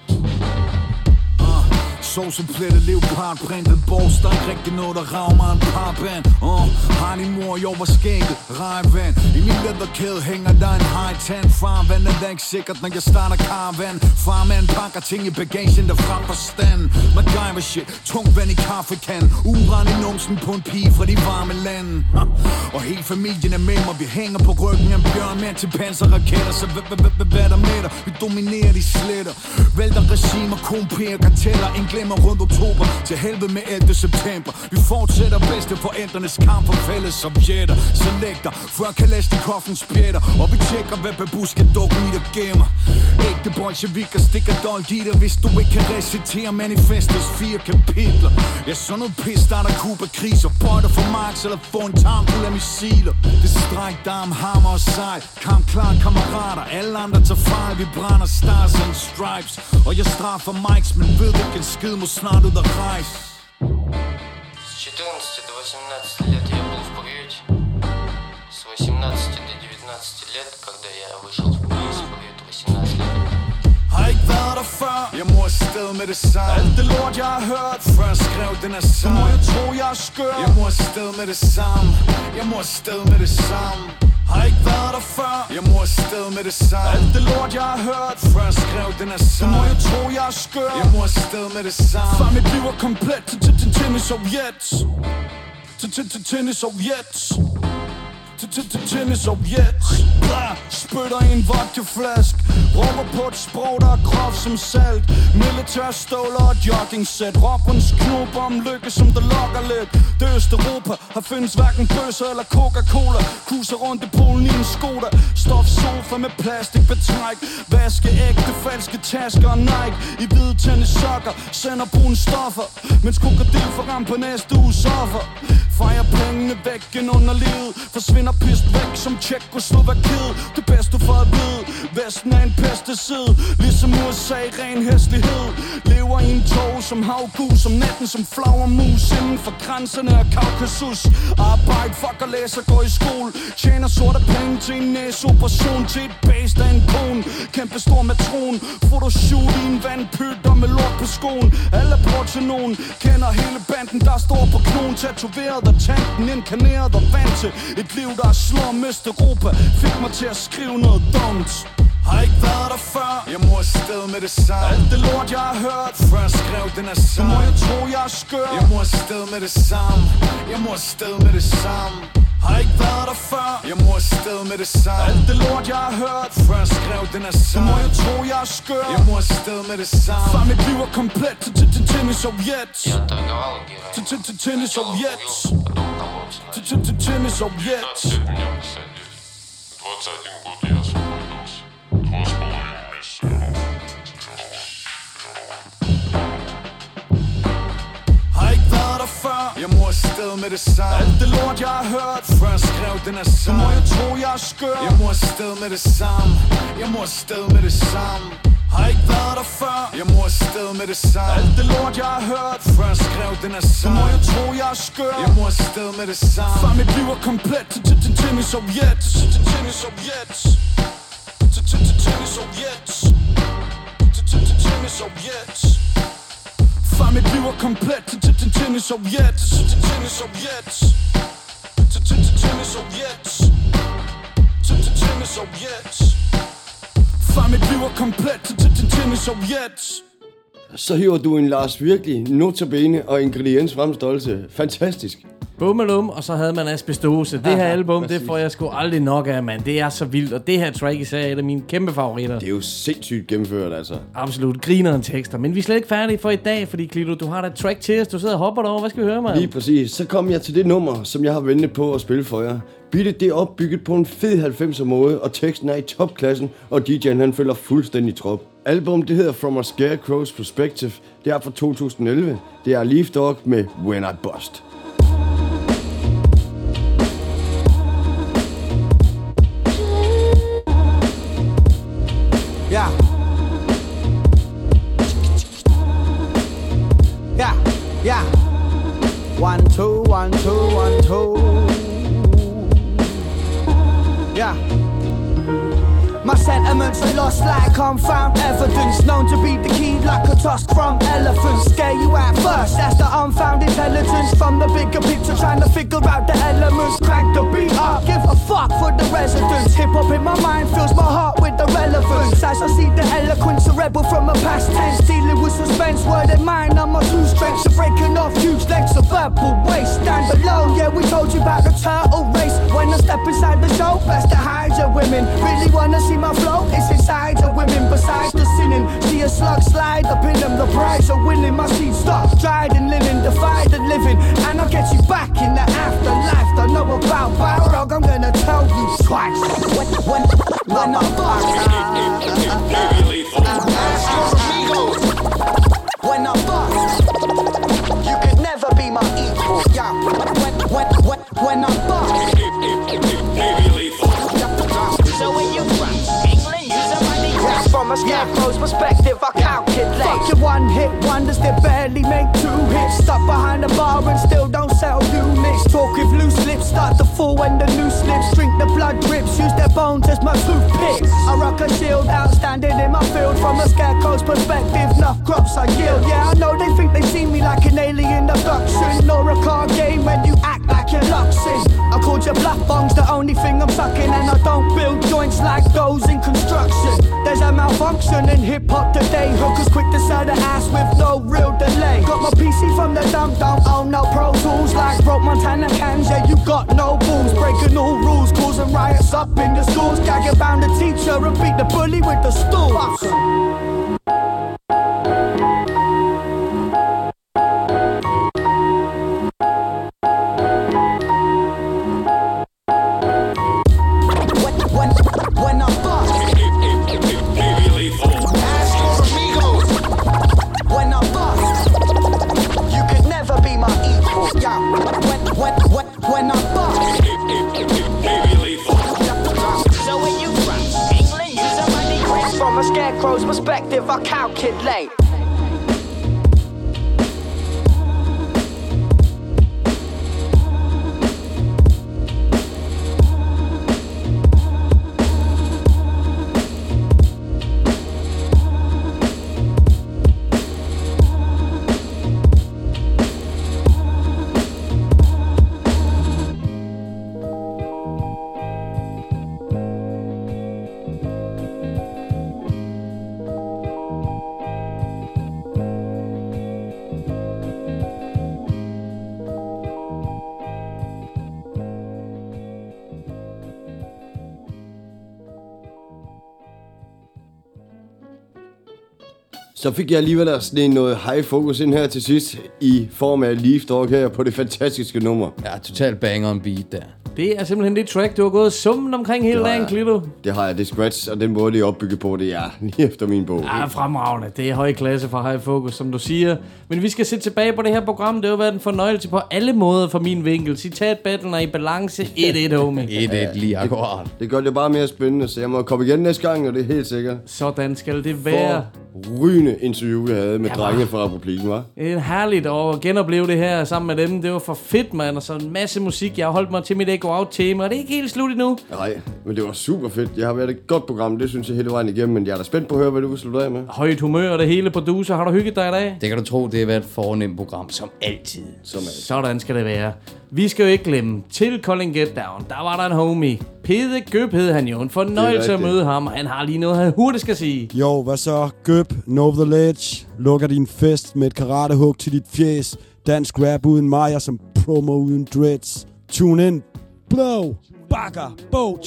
Sovseplettet leopard, printet borgs Der er ikke rigtig noget, der rager mig en parband uh, Har din mor i over skænket, rejvand I min læderkæde hænger der en high tan. Farvand er da ikke sikkert, når jeg starter karavan Farmand pakker ting i bagagen, der fra på stand. MacGyver shit, tungt vand i kaffekan. Uran i numsen på en pige fra de varme lande uh, Og hele familien er med mig, vi hænger på ryggen af en bjørn Mere til panserraketter, så hvad- der med dig? Vi dominerer de sletter. Vælter regimer, komperer karteller En glemmer rundt oktober Til helvede med 11. september. Vi fortsætter bedste forældrenes kamp for fælles sovjetter Selekter, før Kalashnikovens spjætter Og vi tjekker, hvad babuska dukken i der gemmer Ægte bolsjevikker stikker dolt i dig Hvis du ikke kan recitere manifestets fire kapitler. Ja, sådan noget pis starter Kuba-kriser Bøjter for Marx eller få en tarm fuld af missiler. Det stræk, darm, hammer og sejl. Kamp klar, kammerater. Alle andre tager fejl. Vi brænder stars and stripes. Og jeg straffer mics, men ved ikke en skid Må snart ud og rejse С 14 до 18 лет я был в приюте. С 18 до 19 лет, когда я вышел из приюта 18 лет. Har ikke været der før Jeg må afsted med det samme Alt det lort jeg har hørt Før skrev den er sej Så må jeg tro jeg er skør Jeg må afsted med det samme Jeg må afsted med det samme har ikke været der før Jeg må afsted med det samme Alt det lort jeg har hørt Før skrev den er sej Så må jeg tro jeg er skør Jeg må afsted med det samme Før mit liv er komplet Til til til Sovjet Til til til Sovjet til til til tennis Sovjet Blah, Spytter i en vodkaflask Råber på et sprog der er groft som salt. Militær ståler og jogging set Råberens knop om lykke som der lokker lidt. Det Østeuropa har findes hverken bøsser eller Coca-Cola. Kuser rundt i Polen i en Skoda. Stof sofa med plastikbetræk. Vaske ægte falske tasker og Nike. I hvide tennissokker Sender brune stoffer. Mens krokodil får ramt på næste uges offer. Fejrer pengene væk ind under livet. Forsvinder pist væk som Tjekkoslovakiet. Det bedste for at vide Vesten er en pesticid Ligesom USA i ren hæslighed. Lever i en tog som havgus Om natten som flagermus Inden for grænserne af Kaukasus. Arbejde, fuck og læser, går i skole. Tjener sorte penge til en næseoperation Til et base af en kone Kæmpe stor matron. Photoshoot i en vandpyt og med lort på skoen. Alle bruger til nogen Kender hele banden der står på knogen Tatoveret og tanken inkarneret og vant til Et liv der er slum Østeuropa Fik mig til at skrive noget dumt har ikke været der før Jeg må afsted med det samme Alt det lort jeg har hørt Før jeg skrev den her sang Du må jeg tro jeg er skør Jeg må afsted med det samme Jeg må afsted med det samme har ikke været der før Jeg må afsted med det samme Alt det lort jeg har hørt Før jeg skrev den her sang Du må jeg tro jeg er skør Jeg må afsted med det samme Far mit liv er komplet Til til til tennis og jet Til til til tennis og jet Tymi są jedz Har ikke været der før Jeg må afsted med det samme Alt det lort jeg har hørt Før jeg skrev den her sang Du må jo tro jeg er skør Jeg må afsted med det samme Jeg må afsted med det samme har ikke været der før. Jeg må afsted med det samme. Alt det lort jeg har hørt. Før jeg skrev den er sang. Så må jeg tro jeg er skør. Jeg må afsted med det samme. Far mit liv er komplet. Til til Sovjet. Til til Sovjet. Til til Sovjet. Til til Sovjet. Far mit liv er komplet. Til til Sovjet. Til til Sovjet. Til til Sovjet. Til til Sovjet Far mit liv er komplet Til til til Sovjet Så hiver du en Lars virkelig notabene og ingrediens frem stolte. Fantastisk. Bummelum, og så havde man asbestose. Det her album, det får jeg sgu aldrig nok af, mand. Det er så vildt, og det her track især er et af mine kæmpe favoritter. Det er jo sindssygt gennemført, altså. Absolut, grineren tekster. Men vi er slet ikke færdige for i dag, fordi Klito, du har da et track til os. Du sidder og hopper derovre. Hvad skal vi høre, mand? Lige præcis. Så kom jeg til det nummer, som jeg har ventet på at spille for jer. Beatet det er opbygget på en fed 90'er måde, og teksten er i topklassen, og DJ'en han følger fuldstændig trop. Album det hedder From a Scarecrow's Perspective. Det er fra 2011. Det er Leaf Dog med When I Bust. Yeah. Yeah, yeah. One, two, one, two, one, two. My sentiments are lost like unfound evidence Known to be the key like a tusk from elephants. Scare you at first, that's the unfound intelligence. From the bigger picture trying to figure out the elements. Crank the beat up, give a fuck for the residents. Hip hop in my mind fills my heart with the relevance. As I see the eloquence, a rebel from a past tense. Dealing with suspense, word and mind, I'm two strengths Are breaking off huge lengths of verbal waste. Stand alone, yeah we told you about the turtle race. When I step inside the show, best to hide your women. Really wanna see my flow, is inside the women Besides the sinning, see a slug slide up in them The prize of winning, my seed stock Dried and linen, defy the living. And I'll get you back in the afterlife. Don't know about Balrog, I'm gonna tell you twice. When, when, when I'm When I'm bust, you could never be my equal. Yeah, when, when, when, when I'm. Yeah, From a scarecrow's perspective, I calculate. Your one hit wonders that barely make two hits. Stuck behind the bar and still don't sell units. Talk with loose lips, start to fall when the new slips. Drink the blood drips, use their bones as my toothpicks. I rock a shield, outstanding in my field. From a scarecrow's perspective, enough crops I yield. Yeah, I know they think they see me like an alien abduction. Nor a card game when you act like you're luxing. I called your bluff bongs the only thing I'm sucking, and I don't build joints like those in construction. There's a malfunction in hip hop today. Hookers quick to sell the ass with no real delay. Got my PC from the dump, don't own no pro tools like broke Montana cans. Yeah, you got no balls, breaking all rules, causing riots up in the schools. Gagging bound the teacher and beat the bully with the stool. Fuck Så fik jeg alligevel at en noget high focus ind her til sidst, i form af Leaf Dog her på det fantastiske nummer. Ja, totalt banger on beat der. Det er simpelthen det track, du har gået summen omkring hele Det har dagen, jeg. Klito. Det har jeg, det er scratch, og den måde, det er opbygget på, det er lige efter min bog. Ja, fremragende. Det er høj klasse fra High Focus, som du siger. Men vi skal se tilbage på det her program. Det har jo været en fornøjelse på alle måder fra min vinkel. Citat battlen er i balance 1-1, homie. 1-1 lige akkurat. Det gør det bare mere spændende, så jeg må komme igen næste gang, og det er helt sikkert. Sådan skal det være. For rygende interview, jeg havde med Ja, drenge fra Republiken, var. Det er herligt at genopleve det her sammen med dem. Det var for fedt, mand. Og så en masse musik. Jeg har holdt mig til mit Echo Out-tema, og det er ikke helt slut endnu. Nej, men det var super fedt. Jeg har været et godt program, det synes jeg hele vejen igennem, men jeg er da spændt på at høre, hvad du vil slutte af med. Højt humør og det hele producer. Har du hygget dig i dag? Det kan du tro, det har været et fornemt program, som altid. Som Sådan skal det være. Vi skal jo ikke glemme, til Colin Get Down, der var der en homie. Pede Gøb hed han jo. En fornøjelse at møde ham. Han har lige noget, han hurtigt skal sige. Jo, hvad så? Gøb, Know the Ledge, lukker din fest med et karatehug til dit fjes. Dansk rap uden Maja som promo uden dreads. Tune in. Blow. Bakker. Bo.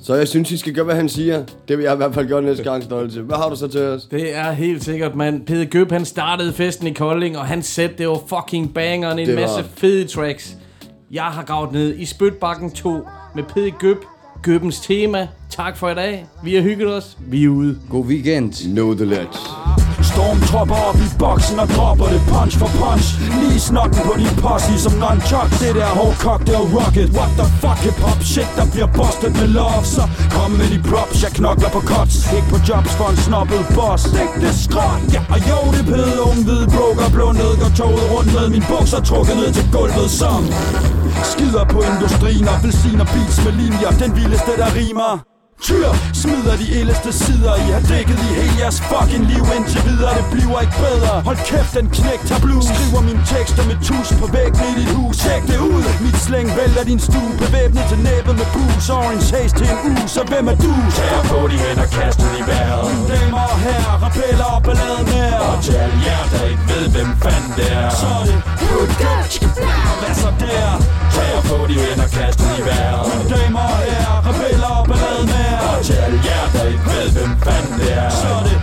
Så jeg synes, I skal gøre, hvad han siger. Det vil jeg i hvert fald gøre næste gang, Stolte. Hvad har du så til os? Det er helt sikkert, mand. Pede Gøb, han startede festen i Kolding, og han sæt, det var fucking bangeren. En Det var- masse fede tracks. Jeg har gravet ned i Spytbakken 2 med Pede Gøb. Gøbens tema. Tak for i dag. Vi har hygget os. Vi er ude. God weekend. Know the ledge. Stormtropper op i boksen og dropper det punch for punch. Lige snotten på din posse som nunchuck. Det der hårdkok, det er rocket What the fuck hip hop shit, der bliver busted med love. Så kom med de props, jeg knokler på cuts Ikke på jobs for en snobbet boss. Stik det skråt, ja og jo det pede Unge hvide broker. Blundet Går toget rundt med min bukser trukket ned til gulvet som. Skider på industrien og velsigner beats med linjer. Den vildeste der rimer. Tyr. Smider de ildeste sider. I har dækket i hele jeres fucking liv. Indtil videre, det bliver ikke bedre. Hold kæft, den knæk tager blues Skriver mine tekster med tus på væggen i dit hus. Tjek det ud. Mit slæng vælter din stue Bevæbnet til næbet med bus Orange haze til en uge Så hvem er du? Tag at få de hænder kastet i vejret. Mine damer og herrer Rebeller og ballade med Og til alle jer, der ikke ved, hvem fanden det er. Så er det Hvad så der? Tag at få de hænder kastet i vejret. Mine damer og herrer Rebeller og og til alle jer, der ikke ved, hvem fanden det er. Så er det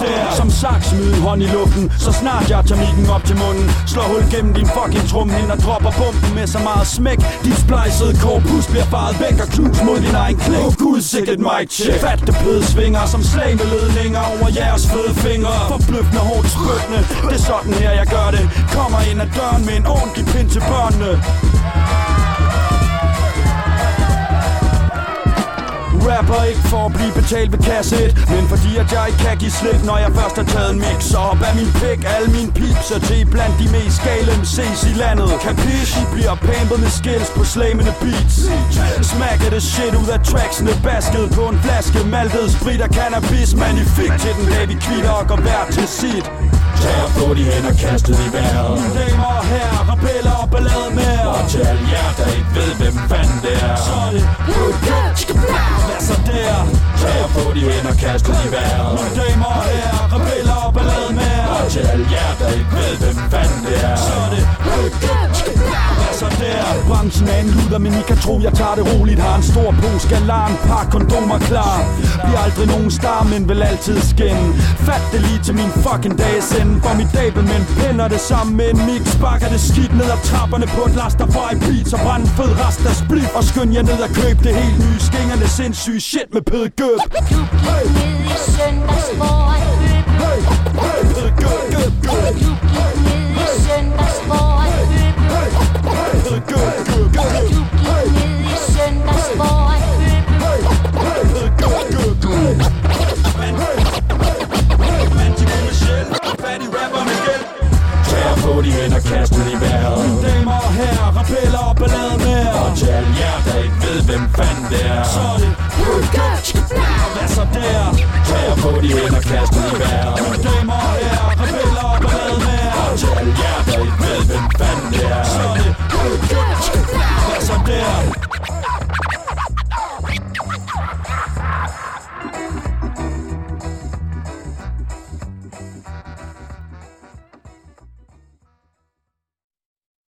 der? Som sagt, smid hånd i luften Så snart jeg tager mikken op til munden. Slår hul gennem din fucking trumhind Og dropper bomben med så meget smæk. Dit splejsede korpus bliver faret væk Og knus mod din egen klæk Åh gud, sikkert mic check Fatte pøde svinger Som slag med ledninger over jeres fede fingre. Forbløffende hårdt spyttende Det er sådan her, jeg gør det. Kommer ind ad døren med en ordentlig pind til børnene. Rapper ikke for at blive betalt ved kasse 1 Men fordi at jeg ikke kan give slip Når jeg først har taget en mix Så op af min pik Alle mine pips er til blandt de mest gale MC's i landet. Capisci bliver pampet med skills på slamende beats. Smacker det shit ud af tracksene Basket på en flaske Maltet sprit og cannabis Magnifik til den dag vi kvitter og går hver til sit. Tag få de hænder kastet i vejret. Damer og herrer, rebeller og ballade med Og til alle jer, der ikke ved, hvem fanden det er. Så er det Hvad så der? Tag og få de hænder kastet i vejret. Mine damer og herrer, rebeller og ballade med. Og til alle jer, der ikke ved, hvem fanden det er. Så er det så der? Branchen er en luder, men I kan tro, jeg tager det roligt. Har en stor pose galan, par kondomer klar. Bliver aldrig nogen star, men vil altid skinne Fat det lige til min fucking dages ende For mit en pind og det samme med en mix. Bakker det skidt ned ad trapperne på et Rastafari beat Så brænd en fed rest af split Og skynd jer ned og køb det helt nye Skingerne sindssyge shit med pøde gøb Du gik ned i søndags foran Hey, hey, pøde gøb, gøb, gøb Du gik ned i søndags foran Hey, pøde gøb, gøb, gøb Du gik ned i søndags foran Hey, pøde gøb, gøb, gøb Fattig rapper med gæld Tag og få de hænder kastet i vejret her. Rappeller og balladen med Og til jer, der ikke ved, hvem fanden det er. Så er det Og hvad så der? Tag at få de hænder kastet i vejret. Mine damer og herrer, rappeller og balladen her Og til jer, der ikke ved, hvem fanden det er. Så er det Hvad så der?